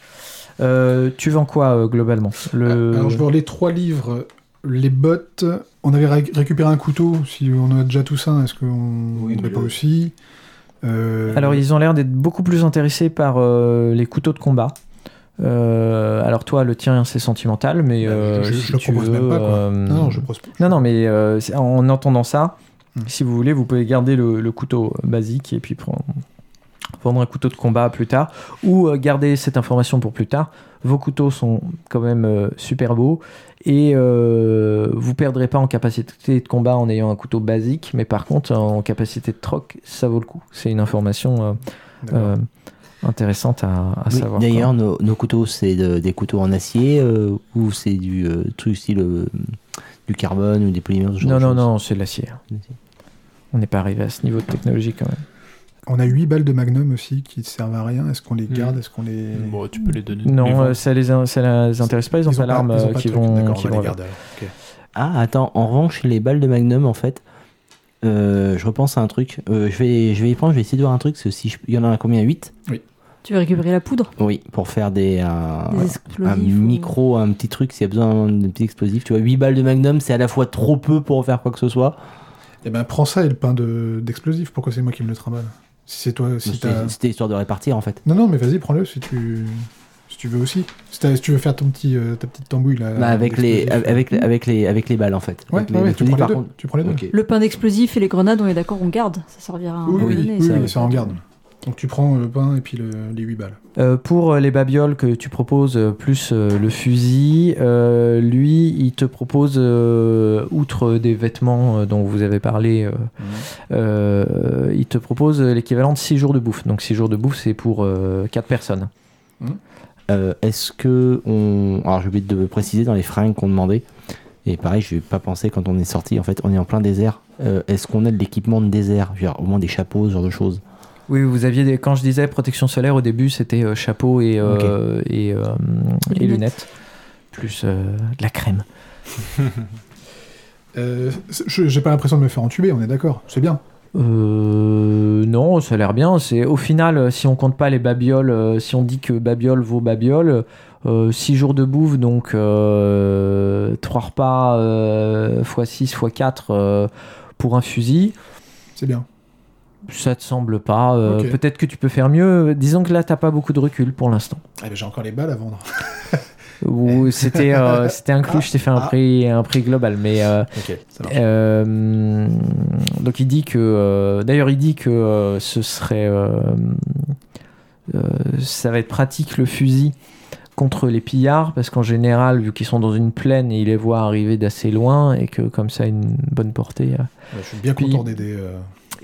S3: Euh, tu vends quoi euh, globalement Le...
S6: Alors je vends les trois livres, les bottes. On avait ré- récupéré un couteau. Si on a déjà tout ça, est-ce qu'on
S4: Oui,
S6: ne pas aussi Euh,
S3: Alors, ils ont l'air d'être beaucoup plus intéressés par euh, les couteaux de combat. Euh, alors, toi, le tien, c'est sentimental, mais
S6: Bah,
S3: euh,
S6: je, le propose
S3: veux,
S6: même pas. Quoi.
S3: euh,
S6: Non, non, je propose.
S3: Non, non, mais euh, en entendant ça,
S6: Hmm.
S3: si vous voulez, vous pouvez garder le, le couteau basique et puis prendre, prendre un couteau de combat plus tard ou euh, garder cette information pour plus tard. Vos couteaux sont quand même euh, super beaux et euh, vous perdrez pas en capacité de combat en ayant un couteau basique, mais par contre en capacité de troc, ça vaut le coup. C'est une information euh, intéressante à, à
S4: Oui,
S3: savoir.
S4: D'ailleurs, nos, nos couteaux, c'est de- des couteaux en acier ou c'est du truc style du carbone ou des polymères
S3: non, non, non, c'est de. L'acier. On n'est pas arrivé à ce niveau de technologie quand même.
S6: On a 8 balles de Magnum aussi qui ne servent à rien. Est-ce qu'on les
S5: Hmm.
S6: garde? Est-ce qu'on les.
S5: Bon, tu peux les donner.
S3: Non, euh, ça les, ça les intéresse pas, ils ont pas l'arme euh, qui vont,
S6: D'accord,
S3: qui
S6: on va
S3: vont
S6: les garder.
S4: Ah, attends, en revanche, les balles de Magnum, en fait, euh, je repense à un truc. Euh, je, vais, je vais y prendre, je vais essayer de voir un truc. parce que si je- il y en a combien? 8
S7: Tu veux récupérer la poudre?
S4: Oui, pour faire des, un,
S7: Des
S4: un
S7: ou-
S4: micro, un petit truc, s'il y a besoin d'un petit explosif. Tu vois, 8 balles de Magnum, c'est à la fois trop peu pour faire quoi que ce soit.
S6: Eh ben, prends ça et le pain de- d'explosif. Pourquoi c'est moi qui me le trimballe? C'est toi. Si
S4: C'était histoire de répartir, en fait.
S6: non, non, mais vas-y, prends-le si tu. Si tu veux aussi. Si, si tu veux faire ton petit, euh, ta petite tambouille là.
S4: Bah, avec, les, avec, les- avec, les, avec les balles, en fait.
S6: Ouais,
S4: Avec
S6: ouais,
S4: les-
S6: tu, prends les deux.
S4: contre-
S6: tu prends les deux.
S4: Ok.
S7: Le pain d'explosif et les grenades, on est d'accord, on garde. Ça servira à un
S6: Oui, oui,
S7: donné.
S6: oui,
S7: ça.
S6: oui, ça en garde. Donc tu prends le pain et puis le- les 8 balles.
S3: Euh, pour les babioles que tu proposes, euh, plus euh, le fusil, euh, lui, il te propose, euh, outre des vêtements euh, dont vous avez parlé, euh, euh, il te propose l'équivalent de 6 jours de bouffe. Donc 6 jours de bouffe, c'est pour 4 personnes.
S4: Euh, Est-ce que on. Alors j'ai oublié de préciser dans les fringues qu'on demandait. Et pareil, je n'ai pas pensé quand on est sorti. En fait, on est en plein désert. Euh, Est-ce qu'on a de l'équipement de désert? Au moins des chapeaux, ce genre de choses.
S3: Oui, vous aviez des... quand je disais protection solaire au début, c'était euh, chapeau et, euh, et, euh, et
S7: Lunettes.
S3: lunettes, plus euh, de la crème.
S6: Euh, J'ai pas l'impression de me faire entuber, on est d'accord. C'est bien.
S3: Euh, non, ça a l'air bien. C'est au final, si on compte pas les babioles, euh, si on dit que babiole vaut babiole, 6 jours de bouffe, donc 3 repas euh, x 6 x 4 pour un fusil,
S6: C'est bien.
S3: Ça te semble pas. euh. Peut-être que tu peux faire mieux. Disons que là, t'as pas beaucoup de recul pour l'instant.
S6: Eh ben, J'ai encore les balles à vendre.
S3: C'était euh, c'était inclus, je t'ai fait un
S6: Ah.
S3: prix un prix global, mais euh, donc il dit que, d'ailleurs il dit que ce serait, ça va être pratique le fusil contre les pillards parce qu'en général vu qu'ils sont dans une plaine il les voit arriver d'assez loin et que comme ça une bonne portée.
S6: Ouais, je suis bien content d'aider.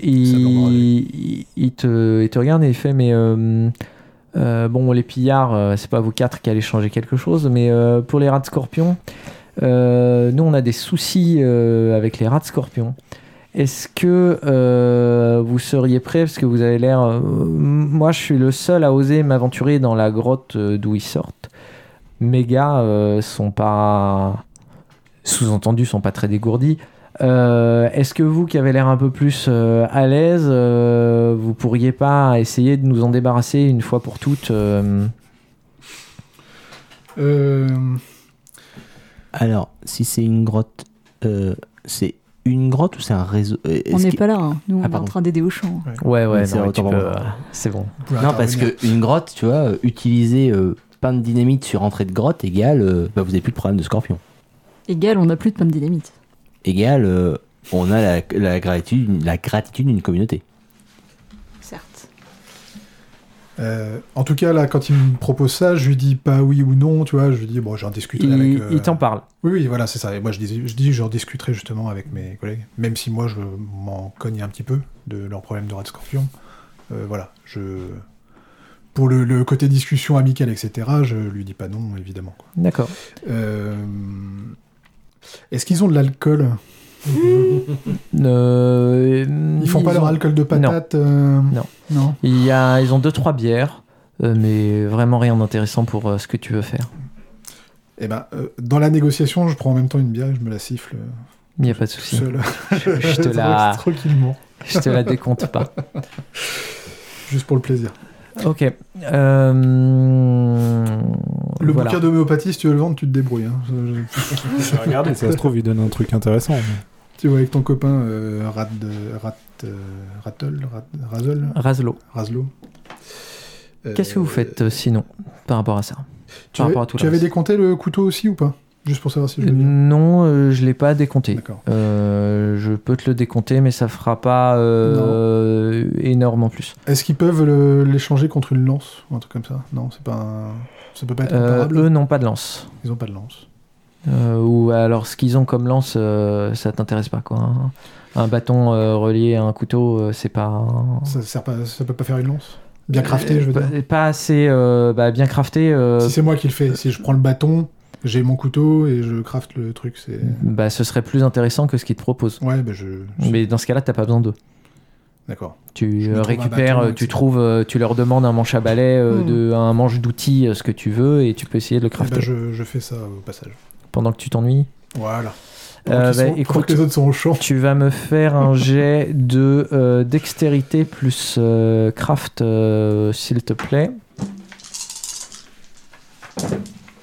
S3: Il, te, il te regarde et il fait mais euh, euh, bon les pillards euh, c'est pas vous quatre qui allez changer quelque chose mais euh, pour les rats de scorpion nous on a des soucis avec les rats de scorpion. Est-ce que vous seriez prêt parce que vous avez l'air moi je suis le seul à oser m'aventurer dans la grotte d'où ils sortent. Mes gars sont pas sous-entendu sont pas très dégourdis euh, Est-ce que vous qui avez l'air un peu plus euh, à l'aise, euh, vous pourriez pas essayer de nous en débarrasser une fois pour toutes euh,
S6: euh,
S4: Alors, si c'est une grotte, euh, c'est une grotte ou c'est un réseau euh,
S7: On n'est pas là, hein. nous on
S4: Ah,
S7: est en train d'aider au champ.
S3: Ouais, ouais,
S4: Oui, c'est
S3: peux, bon.
S4: Non, parce qu'une grotte, tu vois, utiliser euh, pain de dynamite sur entrée de grotte égale, euh, bah, vous n'avez plus de problème de scorpion.
S7: Égal, on n'a plus de pain de dynamite.
S4: Égale, euh, on a la, la gratitude, la gratitude d'une communauté.
S7: Certes.
S6: Euh, en tout cas, là, quand il me propose ça, je lui dis pas oui ou non, tu vois. Je lui dis, bon, j'en discuterai
S3: Il,
S6: avec. euh,
S3: il t'en parle.
S6: Oui, oui, voilà, c'est ça. Et moi, je dis, je dis, j'en discuterai justement avec mes collègues, même si moi, je m'en cogne un petit peu de leurs problèmes de rat de scorpion. Euh, voilà, je. Pour le, le côté discussion amicale, etc., je lui dis pas non, évidemment. quoi.
S3: D'accord.
S6: Est-ce qu'ils ont de l'alcool?
S3: Euh,
S6: Ils font pas
S3: ont-
S6: leur alcool de patate euh,
S3: Non.
S6: Non.
S3: Il y a, ils ont deux trois bières, euh, mais vraiment rien d'intéressant pour ce que tu veux faire.
S6: Eh ben, dans la négociation, je prends en même temps une bière et je me la siffle
S3: Il n'y a pas de souci. Je te la-
S6: Tranquillement.
S3: Je te la décompte pas.
S6: Juste pour le plaisir.
S3: Ok. Euh,
S6: Le
S3: voilà.
S6: bouquin d'homéopathie, si tu veux le vendre, tu te débrouilles. hein. Je-
S5: ça se trouve, il donne un truc intéressant.
S6: Tu vois, avec ton copain euh, Rat, euh, Rattle, Razol.
S3: Raslo.
S6: Euh,
S3: Qu'est-ce que vous faites euh, sinon par rapport à ça
S6: Tu,
S3: par
S6: avais,
S3: rapport à tout
S6: tu
S3: le
S6: avais
S3: reste
S6: décompté le couteau aussi ou pas Juste pour savoir si je le dis.
S3: Non, euh, je l'ai pas décompté.
S6: D'accord.
S3: Euh, je peux te le décompter, mais ça fera pas euh, énorme en plus.
S6: Est-ce qu'ils peuvent l'échanger contre une lance ou un truc comme ça? Non, c'est pas un- ça peut pas être
S3: Euh,
S6: comparable.
S3: eux n'ont pas de lance.
S6: Ils ont pas de lance.
S3: Ou alors ce qu'ils ont comme lance, ça t'intéresse pas quoi. hein. Un bâton relié à un couteau, c'est pas.
S6: Ça sert pas, ça peut pas faire une lance? Bien crafté, je veux dire.
S3: pas, pas assez bah, bien crafté.
S6: Si c'est moi qui le fais, si je prends le bâton, j'ai mon couteau et je crafte le truc, c'est.
S3: bah, ce serait plus intéressant que ce qu'ils te proposent.
S6: Ouais, bah je. je-
S3: Mais dans ce cas-là, t'as pas besoin d'eux.
S6: D'accord.
S3: Tu euh, récupères,
S6: bâton,
S3: euh, tu trouves, euh, tu leur demandes un manche à balai, euh,
S6: Hmm.
S3: de, un manche d'outils, ce que tu veux, et tu peux essayer de le
S6: Eh
S3: crafter
S6: ben, je, je fais ça au passage.
S3: pendant que tu t'ennuies.
S6: Voilà.
S3: Euh, bah,
S6: sont-
S3: écoute,
S6: que les autres sont au champ.
S3: tu vas me faire un jet de euh, dextérité plus euh, craft, euh, s'il te plaît.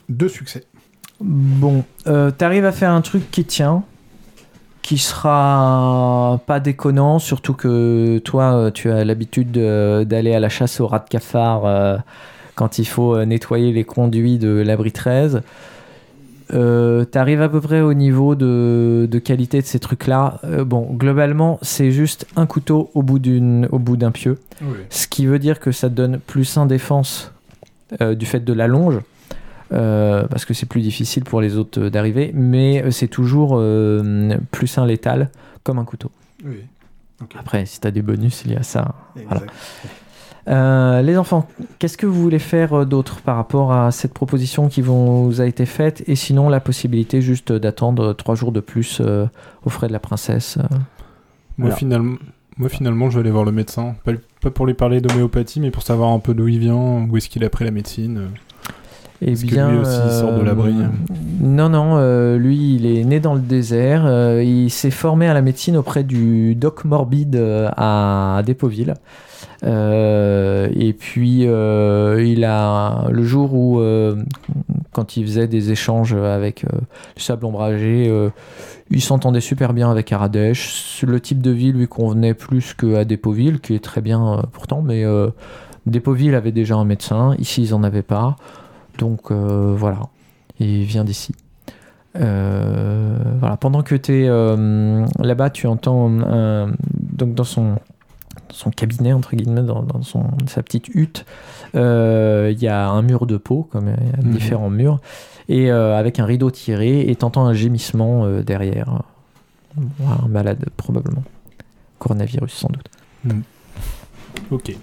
S6: Deux succès.
S3: Bon, euh, t'arrives à faire un truc qui tient, qui sera pas déconnant, surtout que toi, euh, tu as l'habitude de- d'aller à la chasse aux rats de cafard euh, quand il faut euh, nettoyer les conduits de l'abri 13. Euh, T'arrives à peu près au niveau de, de qualité de ces trucs-là. Euh, bon, globalement, c'est juste un couteau au bout d'une- au bout d'un pieu. Ce qui veut dire que ça te donne plus 1 défense euh, du fait de la longe. Euh, parce que c'est plus difficile pour les autres euh, d'arriver, mais euh, c'est toujours euh, plus un létal comme un couteau.
S6: Oui.
S3: Après, si t'as des bonus, il y a ça. Euh, les enfants, qu'est-ce que vous voulez faire d'autre par rapport à cette proposition qui vous a été faite et sinon la possibilité juste d'attendre trois jours de plus euh, aux frais de la princesse euh.
S5: Moi,
S4: Alors.
S5: finalement, moi, finalement, je vais aller voir le médecin. Pas, pas pour lui parler d'homéopathie, mais pour savoir un peu d'où il vient, où est-ce qu'il a pris la médecine. Euh.
S3: Eh
S5: Est-ce que lui aussi, il sort de l'abri
S3: Non, non, euh, lui, il est né dans le désert. euh, il s'est formé à la médecine auprès du doc morbide euh, à Dépoville. Euh, et puis, euh, il a le jour où, euh, quand il faisait des échanges avec euh, le sable ombragé, euh, il s'entendait super bien avec Aradesh. Le type de vie lui convenait plus qu'à Dépoville, qui est très bien euh, pourtant, mais euh, Dépoville avait déjà un médecin. Ici, ils en avaient pas. Donc euh, voilà, il vient d'ici. Euh, voilà. Pendant que tu es là-bas, tu entends donc dans son, son cabinet, entre guillemets, dans, dans son, sa petite hutte, euh, il y a un mur de peau, comme y a
S5: Mhm.
S3: différents murs, et euh, avec un rideau tiré, et tu entends un gémissement euh, derrière. Un malade, probablement. Coronavirus, sans doute.
S5: Ok.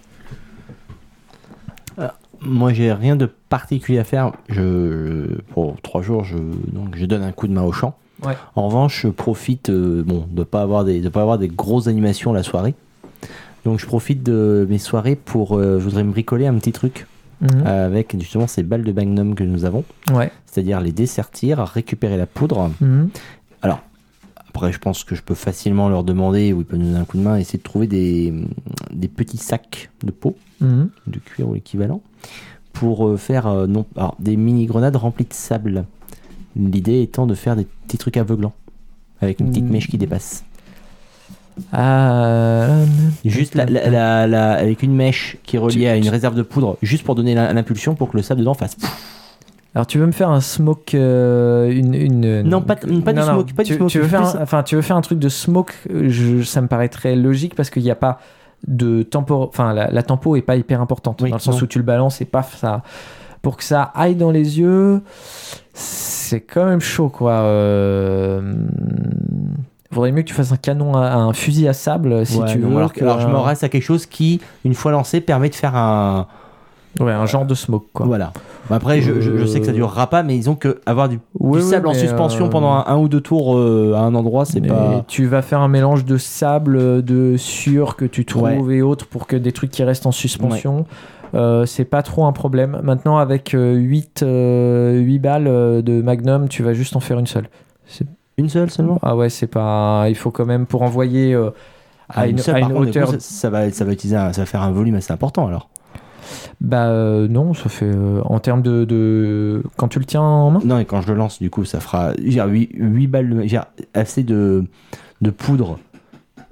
S4: Moi, j'ai rien de particulier à faire. Je, pour trois jours, je, donc, je donne un coup de main au champ.
S3: Ouais.
S4: En revanche, je profite euh, bon, de ne pas, avoir des- de pas avoir des grosses animations la soirée. Donc, je profite de mes soirées pour. euh, je voudrais me bricoler un petit truc
S3: Mhm.
S4: euh, avec justement ces balles de magnum que nous avons.
S3: Ouais.
S4: C'est-à-dire les dessertir, récupérer la poudre.
S3: Mhm.
S4: Après, je pense que je peux facilement leur demander, ou ils peuvent nous donner un coup de main, essayer de trouver des, des petits sacs de peau.
S3: Mhm.
S4: de cuir ou l'équivalent, pour euh, faire euh, non, alors, des mini-grenades remplies de sable. L'idée étant de faire des petits trucs aveuglants, avec une petite
S3: Mm.
S4: mèche qui dépasse.
S3: Ah,
S4: Juste la- la- la- la- avec une mèche qui est reliée
S3: Tu-
S4: à une
S3: tu-
S4: réserve de poudre, juste pour donner l'impulsion pour que le sable dedans fasse.
S3: Alors tu veux me faire un smoke euh, une, une
S4: Non, pas- pas du smoke, pas du
S3: tu,
S4: smoke,
S3: tu veux faire un, enfin tu veux faire un truc de smoke euh, je- ça me paraît très logique parce qu'il n'y a pas de tempo enfin la, la tempo est pas hyper importante
S4: Oui,
S3: dans le sens
S4: non.
S3: où tu le balances et paf ça pour que ça aille dans les yeux c'est quand même chaud quoi euh... Vaudrait mieux que tu fasses un canon à, un fusil à sable si
S4: Ouais,
S3: tu veux.
S4: alors,
S3: que-
S4: alors je m'en reste à quelque chose qui, une fois lancé, permet de faire un.
S3: Ouais, un genre de smoke quoi.
S4: Voilà. Bon, Après, je, je- je sais que ça durera pas, mais disons que avoir du,
S3: Oui,
S4: du
S3: oui,
S4: sable en suspension
S3: euh,
S4: pendant un, un ou deux tours euh, à un endroit, c'est pas.
S3: Tu vas faire un mélange de sable, de sueur que tu trouves et autres pour que des trucs qui restent en suspension. Euh, c'est pas trop un problème. Maintenant, avec 8, balles euh, de Magnum, tu vas juste en faire une seule.
S4: Une seule seulement?
S3: Ah ouais, c'est pas. Il faut quand même pour envoyer euh, à
S4: Ah,
S3: une,
S4: seule,
S3: à une
S4: coup,
S3: hauteur.
S4: ça, ça va, ça va utiliser, un- ça va faire un volume assez important alors.
S3: Bah euh, non, ça fait euh, en termes de, de- quand tu le tiens en main.
S4: Non, et quand je le lance, du coup, ça fera 8, balles, de- j'ai assez de, de poudre,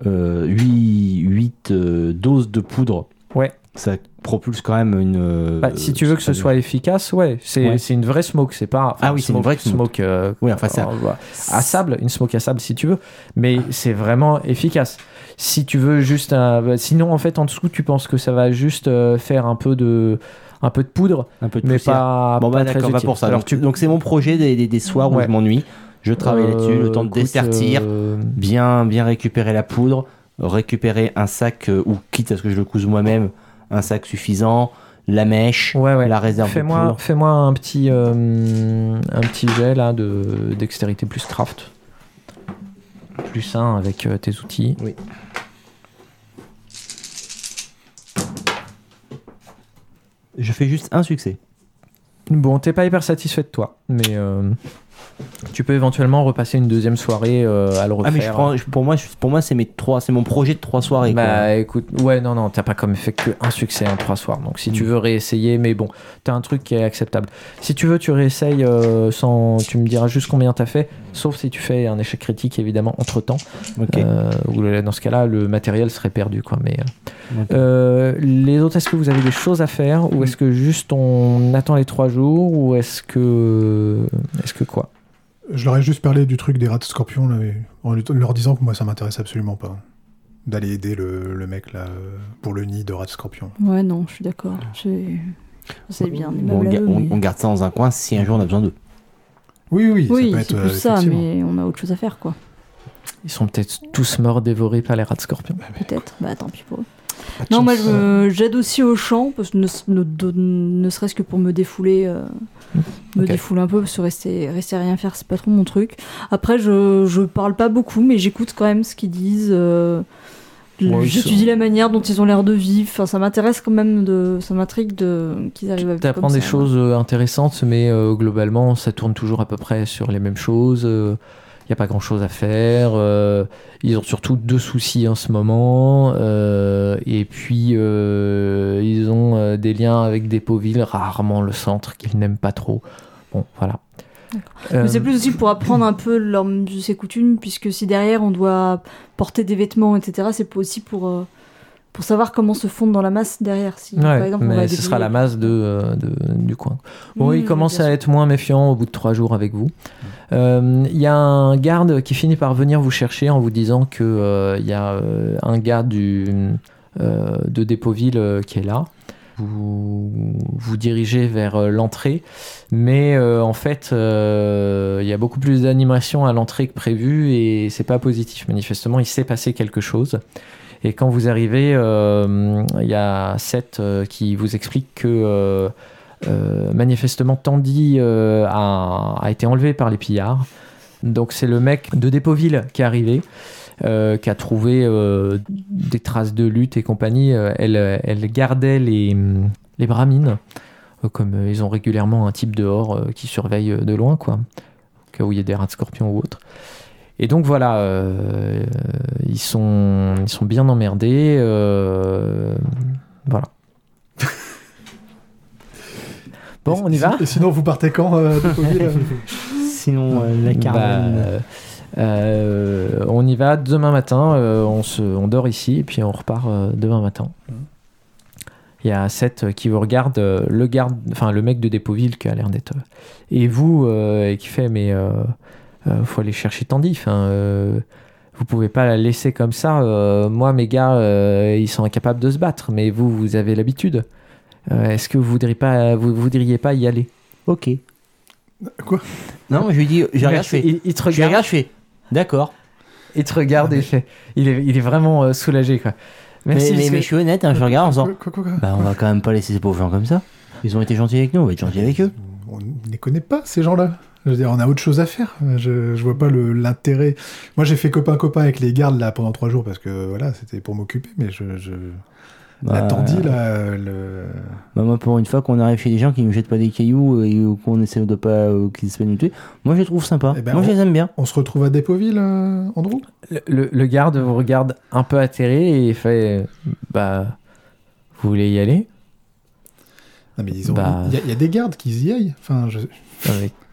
S4: euh, 8, doses de poudre.
S3: Ouais.
S4: Ça propulse quand même une. euh,
S3: Bah, si tu veux que ce soit efficace, ouais, c'est
S4: Ouais.
S3: une vraie smoke, c'est pas. enfin,
S4: Ah oui, c'est une vraie smoke.
S3: smoke. euh,
S4: Oui, enfin, ça.
S3: euh, à sable, une smoke à sable si tu veux, mais c'est vraiment efficace. Si tu veux juste un... bah, sinon en fait en dessous tu penses que ça va juste euh, faire un peu de un peu de poudre,
S4: Un peu de
S3: mais pas,
S4: Bon, bah d'accord, va
S3: utile.
S4: pour ça.
S3: Alors
S4: donc,
S3: tu
S4: donc c'est mon projet des, des- des soirs où je m'ennuie. Je travaille là-dessus, le temps de dessertir,
S3: euh,
S4: bien, bien récupérer la poudre, récupérer un sac, euh, ou quitte à ce que je le couse moi-même, un sac suffisant, la mèche,
S3: Ouais ouais.
S4: la réserve
S3: Fais-moi fais-moi un petit euh, un petit jet là de dextérité plus craft. Plus un avec euh, tes outils.
S4: Oui. Je fais juste un succès.
S3: Bon, t'es pas hyper satisfait de toi, mais euh, tu peux éventuellement repasser une deuxième soirée euh, à le refaire.
S4: Ah mais je prends, je- pour moi, je- pour moi c'est mes trois, c'est mon projet de trois soirées. quoi.
S3: Bah écoute, ouais, non, non, t'as pas comme fait que un succès en trois soirs. Donc si tu
S4: Mm.
S3: veux réessayer, mais bon, t'as un truc qui est acceptable. Si tu veux, tu réessayes euh, sans. Tu me diras juste combien t'as fait, sauf si tu fais un échec critique évidemment entre temps. Ou le- dans ce cas-là, le matériel serait perdu, quoi. Mais. euh, euh, les autres, est-ce que vous avez des choses à faire ou est-ce que juste on attend les trois jours ou est-ce que. Est-ce que quoi?
S6: Je leur ai juste parlé du truc des rats de scorpions, là, en leur disant que moi ça m'intéresse absolument pas. D'aller aider le, le mec là pour le nid de rats de scorpions.
S7: Ouais, non, je suis d'accord. C'est bien.
S4: Bon, on,
S7: aimable à
S4: ga-
S7: eux,
S4: on-
S7: mais-
S4: on garde ça dans un coin si un jour on a besoin d'eux.
S6: Oui, oui,
S7: Oui,
S6: ça peut
S7: c'est
S6: être.
S7: plus
S6: euh,
S7: ça, mais on a autre chose à faire, quoi.
S3: Ils sont peut-être tous morts dévorés par les rats de scorpion.
S7: Peut-être. Bah, tant pis pour eux. Non, moi, j'aide aussi au champ, parce que ne, ne- de- ne serait-ce que pour me défouler, euh, me défouler un peu, parce que rester, rester à rien faire, c'est pas trop mon truc. Après, je, je parle pas beaucoup, mais j'écoute quand même ce qu'ils disent. euh,
S3: Ouais,
S7: J'étudie
S3: ça-
S7: la manière dont ils ont l'air de vivre. Enfin, ça m'intéresse quand même de, ça m'intrigue de qu'ils arrivent à vivre
S3: T'apprends des
S7: ça.
S3: choses euh, intéressantes, mais euh, globalement, ça tourne toujours à peu près sur les mêmes choses. Il n'y a pas grand-chose à faire. euh, ils ont surtout deux soucis en ce moment. euh, et puis, euh, ils ont des liens avec des villes, rarement le centre, qu'ils n'aiment pas trop. Bon, voilà.
S7: Mais c'est plus aussi pour apprendre un peu leurs us et coutumes, puisque si derrière on doit porter des vêtements, etc., c'est aussi pour, pour savoir comment se fondre dans la masse derrière. Si,
S3: Ouais,
S7: par exemple, on va
S3: mais ce sera la masse de, euh, de- du coin. Bon,
S7: Mmh,
S3: il commence
S7: bien
S3: à être moins méfiant au bout de trois jours avec vous. Euh, Il y a un garde qui finit par venir vous chercher en vous disant que euh, il y a un gars du, de Dépoville euh, qui est là. Vous vous dirigez vers l'entrée, mais euh, en fait, euh, il y a beaucoup plus d'animation à l'entrée que prévu et c'est pas positif. Manifestement, il s'est passé quelque chose. Et quand vous arrivez, euh, il y a Seth euh, qui vous explique que euh, manifestement Tandy a, été enlevé par les pillards. Donc c'est le mec de Dépoville qui est arrivé, qui a trouvé des traces de lutte et compagnie. Elle, gardait les, bramines, comme ils ont régulièrement un type dehors qui surveille de loin, quoi, au cas où il y a des rats de scorpion ou autre. Et donc voilà, euh, ils, sont, ils sont bien emmerdés. euh, voilà. Bon, on y va
S6: Et sinon, vous partez quand euh, de euh
S4: Sinon, la
S3: Bah,
S4: caravane.
S3: on y va demain matin, on, se, on dort ici et puis on repart demain matin. Il y a Seth qui vous regarde, le garde, enfin le mec de Dépoville qui a l'air d'être. et vous, et qui fait, mais euh, faut aller chercher Tandy. Enfin, euh, vous pouvez pas la laisser comme ça. euh, moi, mes gars, euh, ils sont incapables de se battre, mais vous, vous avez l'habitude. Euh, Est-ce que vous voudriez pas, vous voudriez pas y aller?
S4: Ok.
S6: Quoi?
S4: Non, je lui dis, je regarde, je fais.
S3: Il, il te
S4: Je
S3: regarde.
S4: regarde, je fais. D'accord.
S3: Il te regarde et fait. Il est, il est vraiment euh, soulagé, quoi. Merci.
S4: mais, je suis honnête, hein, je regarde en disant.
S6: Quoi, quoi, quoi, quoi?
S4: Bah, on va quand même pas laisser ces pauvres gens comme ça. Ils ont été gentils avec nous, on va être gentils avec eux.
S6: On ne les connaît pas, ces gens-là. Je veux dire, on a autre chose à faire. Je, je vois pas l'intérêt. Moi, j'ai fait copain-copain avec les gardes là pendant trois jours parce que voilà, c'était pour m'occuper, mais je. je...
S4: Bah,
S6: là, le...
S4: Bah, moi, pour une fois qu'on arrive chez des gens qui ne jettent pas des cailloux et qu'on essaie de pas. euh, qu'ils essaient de nous tuer, moi je les trouve sympas.
S6: Eh ben,
S4: moi je les aime bien.
S6: on se retrouve à Dépoville, euh, Andrew?
S3: Le, le- le garde vous regarde un peu atterré et il fait Bah, vous voulez y aller?
S6: Non, mais ils ont.
S3: Bah.
S6: Il y, a- il y a des gardes qui y aillent. Enfin, je...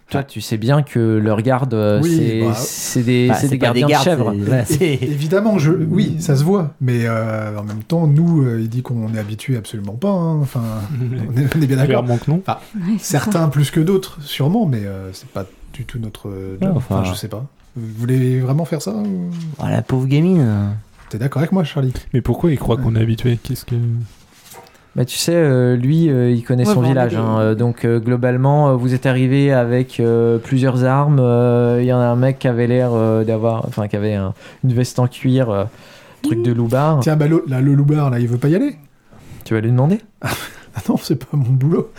S3: Toi, tu sais bien que leur garde, euh,
S6: Oui,
S3: c'est
S6: bah,
S3: c'est des,
S4: Bah,
S3: c'est des
S4: pas
S3: gardiens
S4: gardes,
S3: de chèvres.
S4: c'est- voilà, c'est-
S6: Évidemment, je... oui, ça se voit, mais euh, en même temps, nous, euh, il dit qu'on est habitué absolument pas. hein. Enfin, on est, on est bien d'accord.
S5: Clairement que non.
S7: Ouais, c'est ça.
S6: Certains plus que d'autres, sûrement, mais euh, c'est pas du tout notre job.
S4: Ouais,
S6: enfin...
S4: enfin-
S6: je sais pas. Vous voulez vraiment faire ça ou...
S4: Oh, la pauvre gamine.
S6: T'es d'accord avec moi, Charlie?
S5: Mais pourquoi il croit qu'on est habitué? Qu'est-ce que.
S3: Bah, tu sais, euh, lui, euh, il connaît
S7: Ouais,
S3: son
S7: bon,
S3: village. hein, euh, donc, euh, globalement, euh, vous êtes arrivé avec euh, plusieurs armes. euh, Il y en a un mec qui avait l'air euh, d'avoir. Enfin, qui avait un- une veste en cuir, euh, truc de loupard.
S6: Tiens, bah, le, là, le loupard, là, il veut pas y aller
S3: Tu vas lui demander
S6: Ah non, c'est pas mon boulot.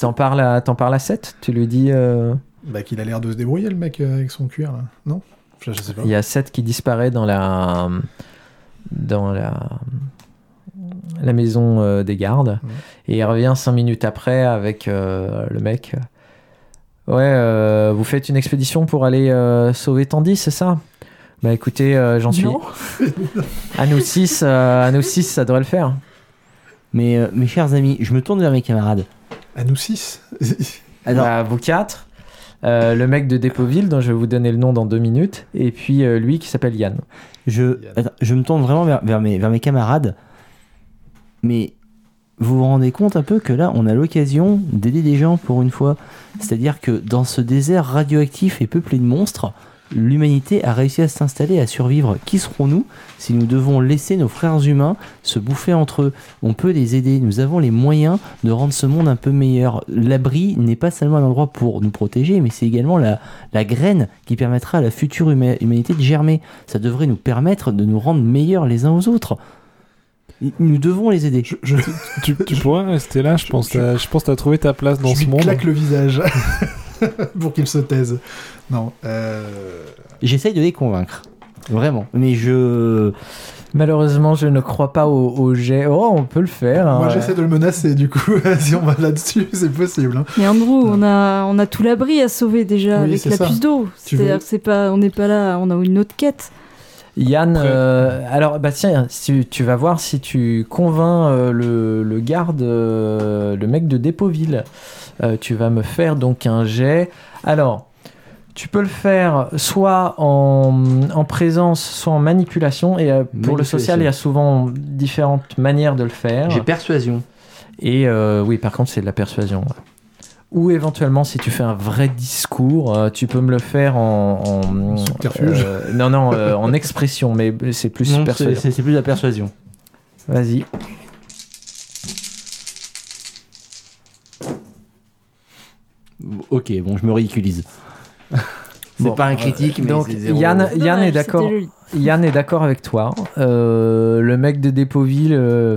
S3: T'en parles, à- t'en parles à Seth? Tu lui dis. euh,
S6: Bah, qu'il a l'air de se débrouiller, le mec, euh, avec son cuir, là. Non? Je, je sais pas.
S3: Il y a Seth qui disparaît dans la dans la la maison euh, des gardes et il revient cinq minutes après avec euh, le mec. Ouais, euh, vous faites une expédition pour aller euh, sauver Tandy, c'est ça? Bah écoutez, euh, j'en suis. À nous six, euh, à nous six, ça devrait le faire.
S4: Mais euh, mes chers amis, je me tourne vers mes camarades.
S6: À nous six?
S4: Alors,
S3: Bah, vous quatre. Euh, le mec de Dépoville, dont je vais vous donner le nom dans deux minutes, et puis euh, lui qui s'appelle Yann.
S4: je, attends, je me tourne vraiment vers, vers mes, vers mes camarades. Mais vous vous rendez compte un peu que là, on a l'occasion d'aider des gens pour une fois. C'est-à-dire que dans ce désert radioactif et peuplé de monstres, l'humanité a réussi à s'installer, à survivre. Qui serons-nous si nous devons laisser nos frères humains se bouffer entre eux? On peut les aider. Nous avons les moyens de rendre ce monde un peu meilleur. L'abri n'est pas seulement un endroit pour nous protéger, mais c'est également la, la graine qui permettra à la future huma- humanité de germer. Ça devrait nous permettre de nous rendre meilleurs les uns aux autres. Nous devons les aider.
S6: Je, je,
S5: Tu, tu pourrais rester là, je pense. Je pense que t'as trouvé ta place dans
S6: je
S5: ce
S6: lui
S5: monde.
S6: claque le visage pour qu'il se taise. Non. Euh...
S4: J'essaye de les convaincre. Vraiment. Mais je.
S3: Malheureusement, je ne crois pas au, au jet. Oh, on peut le faire. hein.
S6: Moi, j'essaie de le menacer, du coup. si on va là-dessus, c'est possible. hein.
S7: Mais Andrew, on a, on a tout l'abri à sauver déjà
S6: Oui,
S7: avec
S6: c'est
S7: la
S6: ça.
S7: puce d'eau.
S6: Tu
S7: C'est-à-dire
S6: veux-
S7: pas, on n'est pas là, on a une autre quête.
S3: Yann, euh, alors bah tiens, si, tu vas voir si tu convaincs euh, le, le garde, euh, le mec de Dépoville. Tu vas me faire donc un jet. Alors, tu peux le faire soit en, en présence, soit en manipulation. Et pour le social, il y a souvent différentes manières de le faire.
S4: J'ai persuasion.
S3: Et oui, par contre, c'est de la persuasion. ouais. Ou éventuellement, si tu fais un vrai discours, euh, tu peux me le faire en. en
S6: Subterfuge.
S3: euh, non, non, euh, en expression, mais c'est plus persuasion.
S4: c'est- c'est plus la persuasion.
S3: Vas-y.
S4: Ok, bon, je me ridiculise. c'est
S3: Bon,
S4: pas un critique, mais
S3: donc,
S4: c'est zéro.
S3: Yann- est d'accord. Yann est d'accord avec toi. Euh, le mec de Dépoville, euh,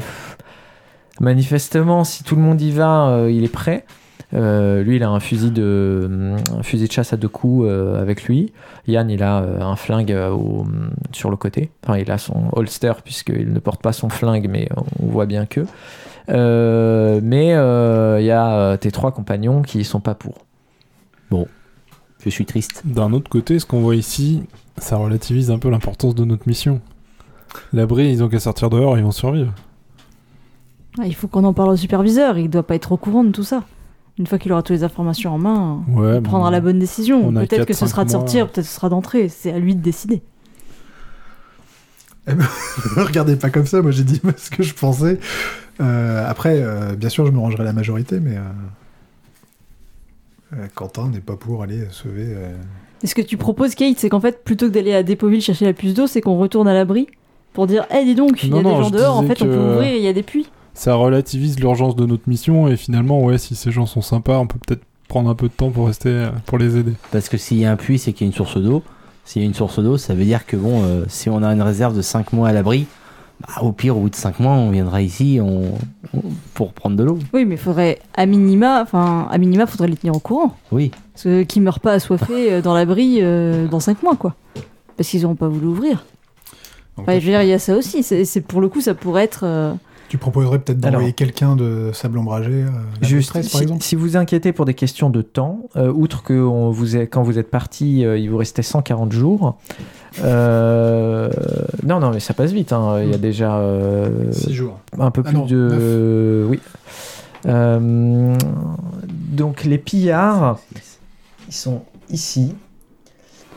S3: manifestement, si tout le monde y va, euh, il est prêt. Euh, lui, il a un fusil de, un fusil de chasse à deux coups euh, avec lui. Yann, il a euh, un flingue euh, au- sur le côté. Enfin, il a son holster puisqu'il ne porte pas son flingue, mais on voit bien que. Euh, mais euh, il y a euh, tes trois compagnons qui sont pas pour.
S4: Je suis triste.
S5: D'un autre côté, ce qu'on voit ici, ça relativise un peu l'importance de notre mission. L'abri, ils ont qu'à sortir dehors, ils vont survivre.
S7: Ah, il faut qu'on en parle au superviseur, il doit pas être au courant de tout ça. Une fois qu'il aura toutes les informations en main,
S5: Ouais,
S7: il prendra la bonne décision. Peut-être que ce sera de
S5: mois.
S7: sortir, peut-être que ce sera d'entrer. C'est à lui de décider.
S6: Regardez pas comme ça, moi j'ai dit ce que je pensais. Euh, après, euh, bien sûr, je me rangerai la majorité, mais euh, euh, Quentin n'est pas pour aller sauver. euh,
S7: Et ce que tu proposes, Kate, c'est qu'en fait, plutôt que d'aller à Dépoville chercher la puce d'eau, c'est qu'on retourne à l'abri pour dire Eh, dis donc, il y a
S5: non,
S7: des gens dehors, en fait, on peut ouvrir, il y a des puits.
S5: Ça relativise l'urgence de notre mission, et finalement, ouais, si ces gens sont sympas, on peut peut-être prendre un peu de temps pour rester, euh, pour les aider.
S4: Parce que s'il y a un puits, c'est qu'il y a une source d'eau. S'il y a une source d'eau, ça veut dire que bon, euh, si on a une réserve de 5 mois à l'abri, bah, au pire, au bout de 5 mois, on viendra ici on- on- pour prendre de l'eau.
S7: Oui, mais il faudrait, à minima, enfin, à minima, faudrait les tenir au courant.
S4: Oui.
S7: Parce que qui meurent pas assoiffés euh, dans l'abri euh, dans 5 mois, quoi. Parce qu'ils n'auront pas voulu ouvrir. Enfin, je veux dire, il y a ça aussi. C'est c'est- pour le coup, ça pourrait être. euh,
S6: Tu proposerais peut-être d'envoyer quelqu'un de sable ombragé, euh,
S3: Juste,
S6: par
S3: si,
S6: exemple
S3: si vous inquiétez pour des questions de temps, euh, outre que on vous est- quand vous êtes parti, euh, il vous restait 140 jours. non, non, mais ça passe vite. hein. Il y a déjà euh,
S6: 6 jours.
S3: un peu
S6: Ah
S3: plus
S6: non,
S3: de. oui. Donc les pillards, ils sont ici,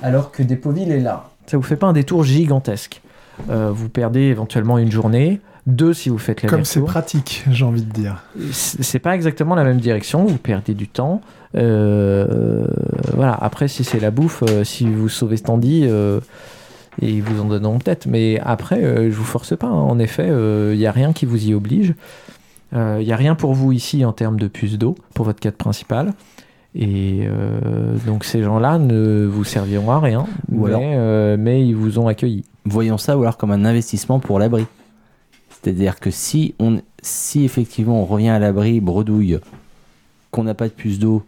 S3: alors que Dépoville est là. Ça vous fait pas un détour gigantesque. Vous perdez éventuellement une journée, deux si vous faites
S6: Comme c'est pratique, j'ai envie de dire.
S3: C'est pas exactement la même direction, vous perdez du temps. Euh, voilà, après, si c'est la bouffe, euh, si vous sauvez Standy, euh, et ils vous en donneront peut-être. Mais après, euh, je vous force pas. hein. En effet, il n'y a rien qui vous y oblige. Il n'y a rien pour vous ici en termes de puce d'eau pour votre quête principale. Et euh, donc ces gens-là ne vous serviront à rien,
S4: Ou
S3: mais,
S4: alors-
S3: euh, mais ils vous ont accueilli.
S4: Voyons ça ou alors comme un investissement pour l'abri. C'est-à-dire que si, on, si effectivement on revient à l'abri, bredouille, qu'on n'a pas de puce d'eau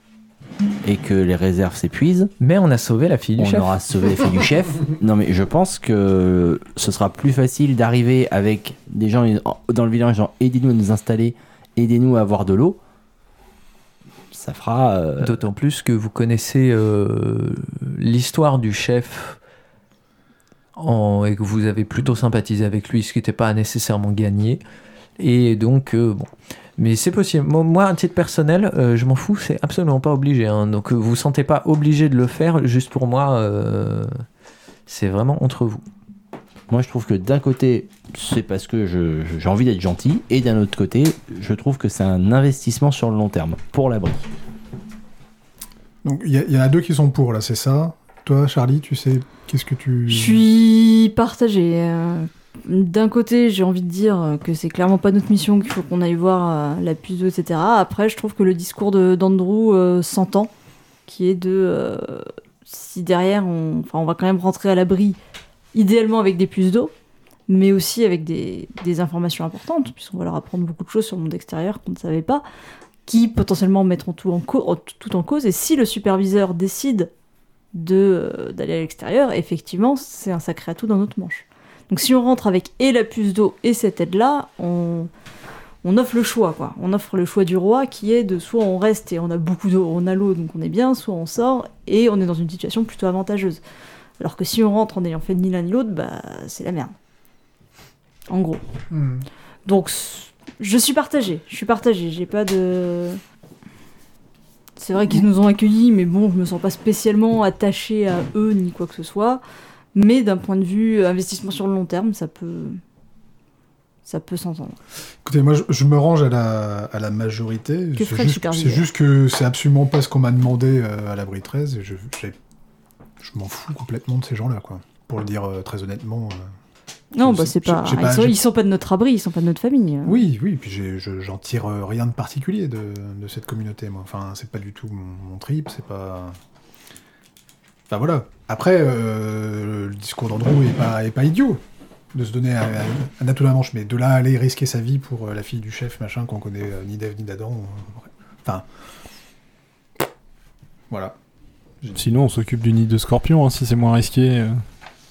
S4: et que les réserves s'épuisent,
S3: Mais on a sauvé la fille du
S4: on
S3: chef.
S4: aura sauvé les filles du chef. Non mais je pense que ce sera plus facile d'arriver avec des gens dans le village, genre aidez-nous à nous installer, aidez-nous à avoir de l'eau. Ça fera... euh,
S3: D'autant plus que vous connaissez euh, l'histoire du chef en- et que vous avez plutôt sympathisé avec lui, ce qui n'était pas nécessairement gagné. Et donc, euh, bon. Mais c'est possible. Moi, à titre personnel, euh, je m'en fous, c'est absolument pas obligé. hein. Donc, euh, vous vous sentez pas obligé de le faire juste pour moi. euh, c'est vraiment entre vous.
S4: Moi, je trouve que d'un côté, c'est parce que j'ai envie d'être gentil, et d'un autre côté, je trouve que c'est un investissement sur le long terme pour l'abri.
S6: Donc il y, y en a deux qui sont pour là, c'est ça? Toi, Charlie, tu sais, qu'est-ce que tu.
S7: Je suis partagée. euh, D'un côté, j'ai envie de dire que c'est clairement pas notre mission, qu'il faut qu'on aille voir euh, la puce d'eau, etc. Après, je trouve que le discours d'Andrew euh, s'entend, qui est de euh, si derrière, on, enfin, on va quand même rentrer à l'abri, idéalement avec des puces d'eau, mais aussi avec des, des informations importantes, puisqu'on va leur apprendre beaucoup de choses sur le monde extérieur qu'on ne savait pas, qui potentiellement mettront tout en, tout en cause. Et si le superviseur décide de, euh, d'aller à l'extérieur, effectivement, c'est un sacré atout dans notre manche. Donc si on rentre avec et la puce d'eau et cette aide-là, on, on offre le choix, quoi. On offre le choix du roi qui est de soit on reste et on a beaucoup d'eau, on a l'eau donc on est bien, soit on sort et on est dans une situation plutôt avantageuse. Alors que si on rentre en ayant fait ni l'un ni l'autre, bah c'est la merde. En gros.
S6: Hmm.
S7: Donc, je suis partagée. Je suis partagée. J'ai pas de. C'est vrai qu'ils nous ont accueillis, mais bon, je me sens pas spécialement attachée à eux ni quoi que ce soit. Mais d'un point de vue investissement sur le long terme, ça peut. Ça peut s'entendre.
S6: Écoutez, moi, je, je me range à la, à la majorité. C'est juste, juste que c'est absolument pas ce qu'on m'a demandé euh, à l'abri 13. Et je, je m'en fous complètement de ces gens-là, quoi. Pour le dire euh, très honnêtement. euh.
S7: Non, bah c'est pas. Ils
S6: pas-
S7: sont,
S6: j'ai-
S7: ils sont pas de notre abri, ils sont pas de notre famille.
S6: Oui, oui, puis j'en tire euh, rien de particulier de, de cette communauté, moi. Enfin, c'est pas du tout mon, mon trip, c'est pas. Enfin voilà. Après, euh, le discours d'Andrew est pas, est pas idiot de se donner à, à, un atout dans la manche, mais de là à aller risquer sa vie pour euh, la fille du chef, machin, qu'on connaît euh, ni d'Ève ni d'Adam. euh, Enfin. Voilà.
S5: Sinon, on s'occupe du nid de scorpion, hein, si c'est moins risqué euh,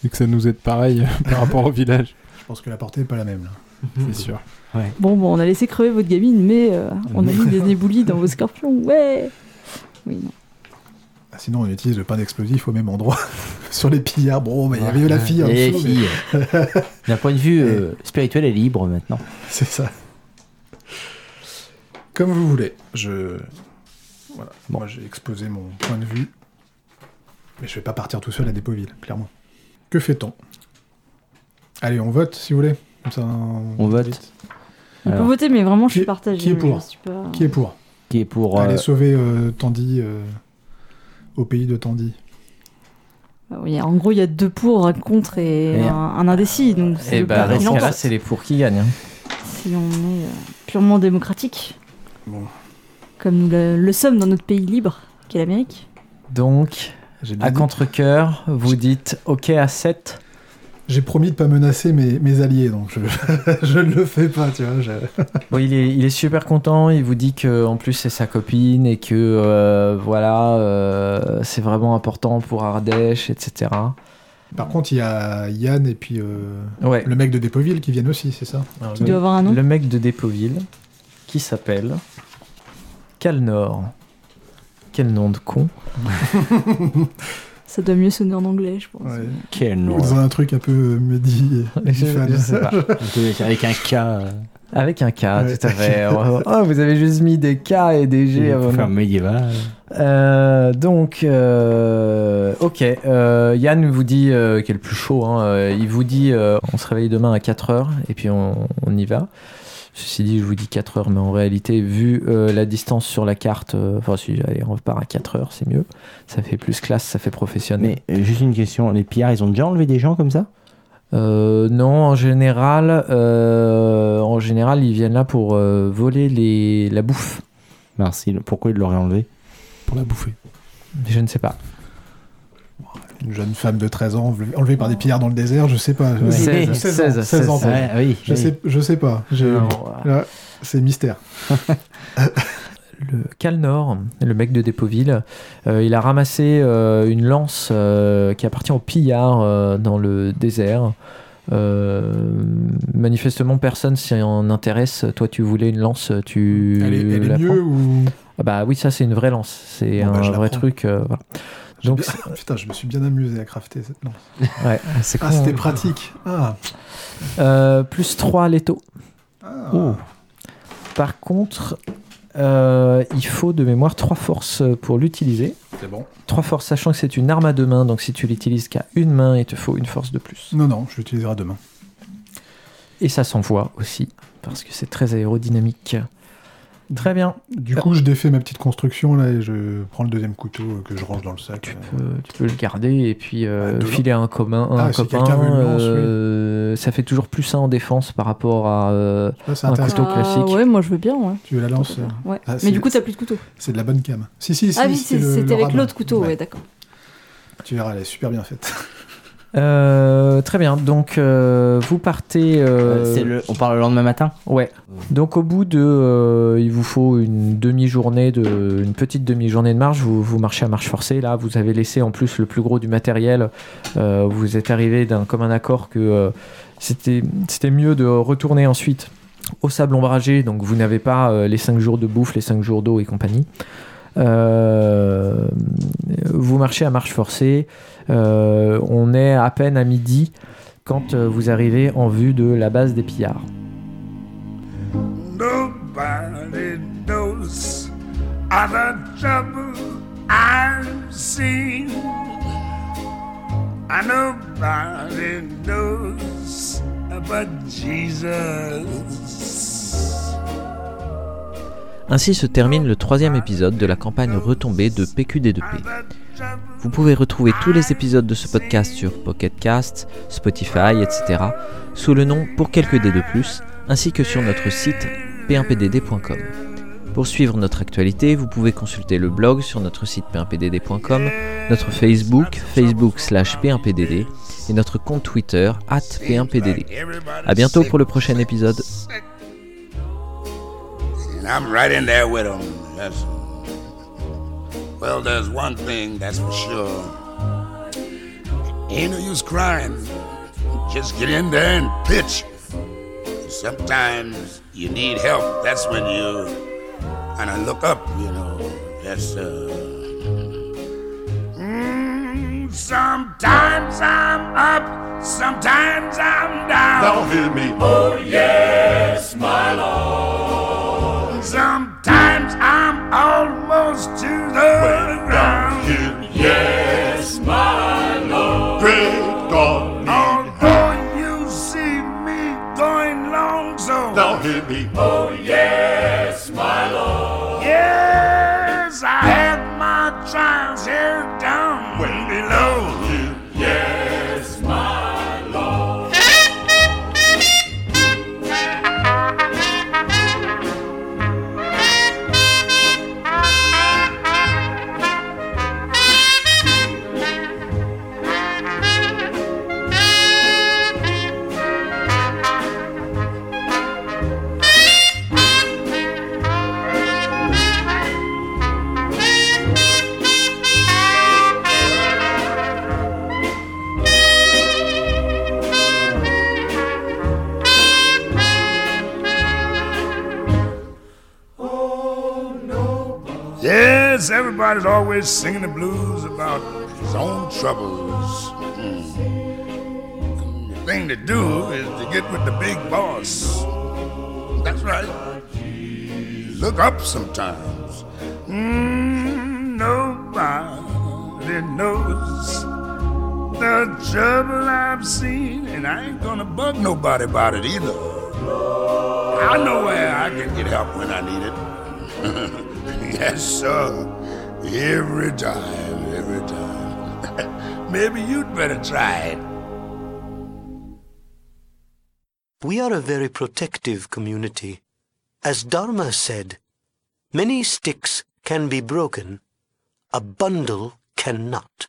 S5: et que ça nous aide pareil par rapport au village,
S6: Je pense que la portée est pas la même, là.
S5: c'est sûr.
S7: Bon, bon, on a laissé crever votre gamine, mais euh, on a mis des éboulis dans vos scorpions. Ouais Oui, non.
S6: Ah, Sinon, on utilise le pain d'explosif au même endroit. Sur les pillards, bon, bah, il y avait la fille en
S4: Et
S6: dessous, mais-
S4: fille. D'un point de vue euh, spirituel, elle est libre maintenant.
S6: C'est ça. Comme vous voulez. Je. Voilà. Moi, j'ai exposé mon point de vue. Mais je vais pas partir tout seul à Dépoville, clairement. Que fait-on? Allez, on vote si vous voulez. Comme ça,
S4: On vote.
S6: vite.
S7: On peut voter, mais vraiment, je
S6: Qui-
S7: suis partagée.
S6: qui est pour
S7: je suis pas-
S6: Qui est pour?
S4: Qui est pour. euh,
S6: Allez sauver euh, Tandy euh, au pays de Tandy.
S7: Bah oui, en gros, il y a deux pour, un contre et
S4: Et-
S7: un, un indécis. Donc, c'est
S3: Et
S7: le
S3: bah, ce cas-là, c'est les pour qui gagnent. hein.
S7: Si on est euh, purement démocratique,
S6: Bon.
S7: comme nous le, le sommes dans notre pays libre, qu'est l'Amérique.
S3: Donc, à contre-coeur, vous dites OK à 7.
S6: J'ai promis de pas menacer mes, mes alliés, donc je, je ne le fais pas, tu vois. je-
S3: Bon, il, est, il est super content, il vous dit que en plus c'est sa copine et que euh, voilà, euh, c'est vraiment important pour Ardèche, etc.
S6: Par contre, il y a Yann et puis euh,
S3: Ouais.
S6: le mec de Dépoville qui viennent aussi, c'est ça?
S3: Alors,
S7: Qui
S3: le,
S7: doit avoir un nom?
S3: Le mec de Dépoville qui s'appelle Calnor. Quel nom de con.
S7: Ça doit mieux sonner en anglais, je pense.
S6: Ouais.
S4: Quel nom.
S6: Dans un truc un peu euh,
S3: Je- je sais pas.
S4: Avec un K. euh,
S3: Avec un K,
S6: Ouais.
S3: tout à fait. Oh, vous avez juste mis des K et des G avant
S4: faire médiéval.
S3: Euh, donc, euh, ok. Euh, Yann vous dit, euh, qui est le plus chaud, hein, euh, il vous dit euh, on se réveille demain à 4h et puis on, on y va. Ceci dit, je vous dis 4 heures, mais en réalité, vu euh, la distance sur la carte, euh, enfin, si allez, on repart à 4 heures, c'est mieux. Ça fait plus classe, ça fait professionnel.
S4: Mais euh, juste une question, les pillards, ils ont déjà enlevé des gens comme ça?
S3: Euh, non, en général, euh, en général, ils viennent là pour euh, voler les, la bouffe.
S4: Merci, pourquoi ils l'auraient enlevé?
S5: Pour la bouffer.
S3: Je ne sais pas.
S6: Une jeune femme de 13 ans enlevée- par des pillards dans le désert, je sais pas.
S4: Ouais.
S3: 16,
S6: 16
S3: 16,
S6: ans, 16 ans,
S3: Ouais,
S4: Ouais, oui.
S6: Je
S4: oui.
S6: sais, je sais pas. Là, c'est mystère.
S3: le Calnor, le mec de Dépoville, euh, il a ramassé euh, une lance euh, qui appartient au pillard euh, dans le désert. Euh, manifestement, personne s'y en intéresse. Toi, tu voulais une lance, tu
S6: Elle est, elle est
S3: la prends
S6: mieux ou?
S3: Ah bah oui, ça c'est une vraie lance. C'est
S6: Bon, bah,
S3: un vrai
S6: prends.
S3: truc. euh, voilà. Donc,
S6: Putain, je me suis bien amusé à crafter cette lance.
S3: Ouais, c'est
S6: Ah,
S3: con,
S6: c'était
S3: hein.
S6: pratique. Ah.
S3: Euh, plus 3 létaux.
S6: Ah.
S3: Oh. Par contre, euh, il faut de mémoire 3 forces pour l'utiliser.
S6: C'est bon.
S3: 3 forces, sachant que c'est une arme à deux mains, donc si tu l'utilises qu'à une main, il te faut une force de plus.
S6: Non, non, je l'utiliserai demain.
S3: Et ça s'envoie aussi, parce que c'est très aérodynamique. Très bien.
S6: Du coup, je défais ma petite construction là et je prends le deuxième couteau euh, que je range dans le sac.
S3: Tu peux, tu peux le garder et puis euh,
S6: Ah,
S3: filer à un, commun, un
S6: Ah, si
S3: copain.
S6: lance, oui.
S3: euh, Ça fait toujours plus 1 en défense par rapport à. euh,
S6: pas, c'est
S3: un couteau classique.
S7: Ah, ouais, moi je veux bien, ouais.
S6: Tu veux la lance
S7: Ouais.
S6: Ah,
S7: Mais du coup, t'as plus de couteau.
S6: C'est de la bonne cam. Si, si, si.
S7: ah oui, c'était avec l'autre couteau, ouais,
S6: Ouais.
S7: d'accord.
S6: Tu verras, elle est super bien faite.
S3: Euh, très bien. Donc, euh, vous partez. euh,
S4: le, on parle le lendemain matin
S3: Ouais. Donc au bout de, il vous faut une demi-journée de, une petite demi-journée de marche. Vous, vous marchez à marche forcée. Là, vous avez laissé en plus le plus gros du matériel. Vous êtes arrivé d'un commun accord que c'était, mieux de retourner ensuite au sable ombragé. Donc vous n'avez pas les 5 jours de bouffe, les 5 jours d'eau et compagnie. Vous marchez à marche forcée. Euh, on est à peine à midi quand euh, vous arrivez en vue de la base des pillards.
S8: Nobody knows all the trouble I've seen. And nobody knows but Jesus.
S1: Ainsi se termine le troisième épisode de la campagne retombée de PQD2P. Vous pouvez retrouver tous les épisodes de ce podcast sur Pocket Cast, Spotify, etc. sous le nom Pour quelques dés de plus, ainsi que sur notre site p1pdd.com. Pour suivre notre actualité, vous pouvez consulter le blog sur notre site p1pdd.com, notre Facebook, facebook slash p1pdd, et notre compte Twitter, at p1pdd. A bientôt pour le prochain épisode.
S8: Well, there's one thing that's for sure. Ain't no use crying. Just get in there and pitch. Sometimes you need help. That's when you kind of look up, you know. That's, uh. Mm, sometimes I'm up, sometimes I'm down.
S9: Now hear me. Oh, yes, my Lord.
S8: Sometimes I'm almost to the ground.
S9: Here, yes, my Lord. Great God,
S8: Although you see me going long so
S9: now hear me. Oh, yes, my Lord.
S8: yes, I have my trials here down
S9: Way
S8: below. Everybody's always singing the blues about his own troubles. The thing to do is to get with the big boss. That's right. Look up sometimes. Mm, nobody knows the trouble I've seen, and I ain't gonna bug nobody about it either. I know where I can get help when I need it. yes, sir. Every time, every time. Maybe you'd better try it.
S10: We are a very protective community. As Dharma said, many sticks can be broken, a bundle cannot.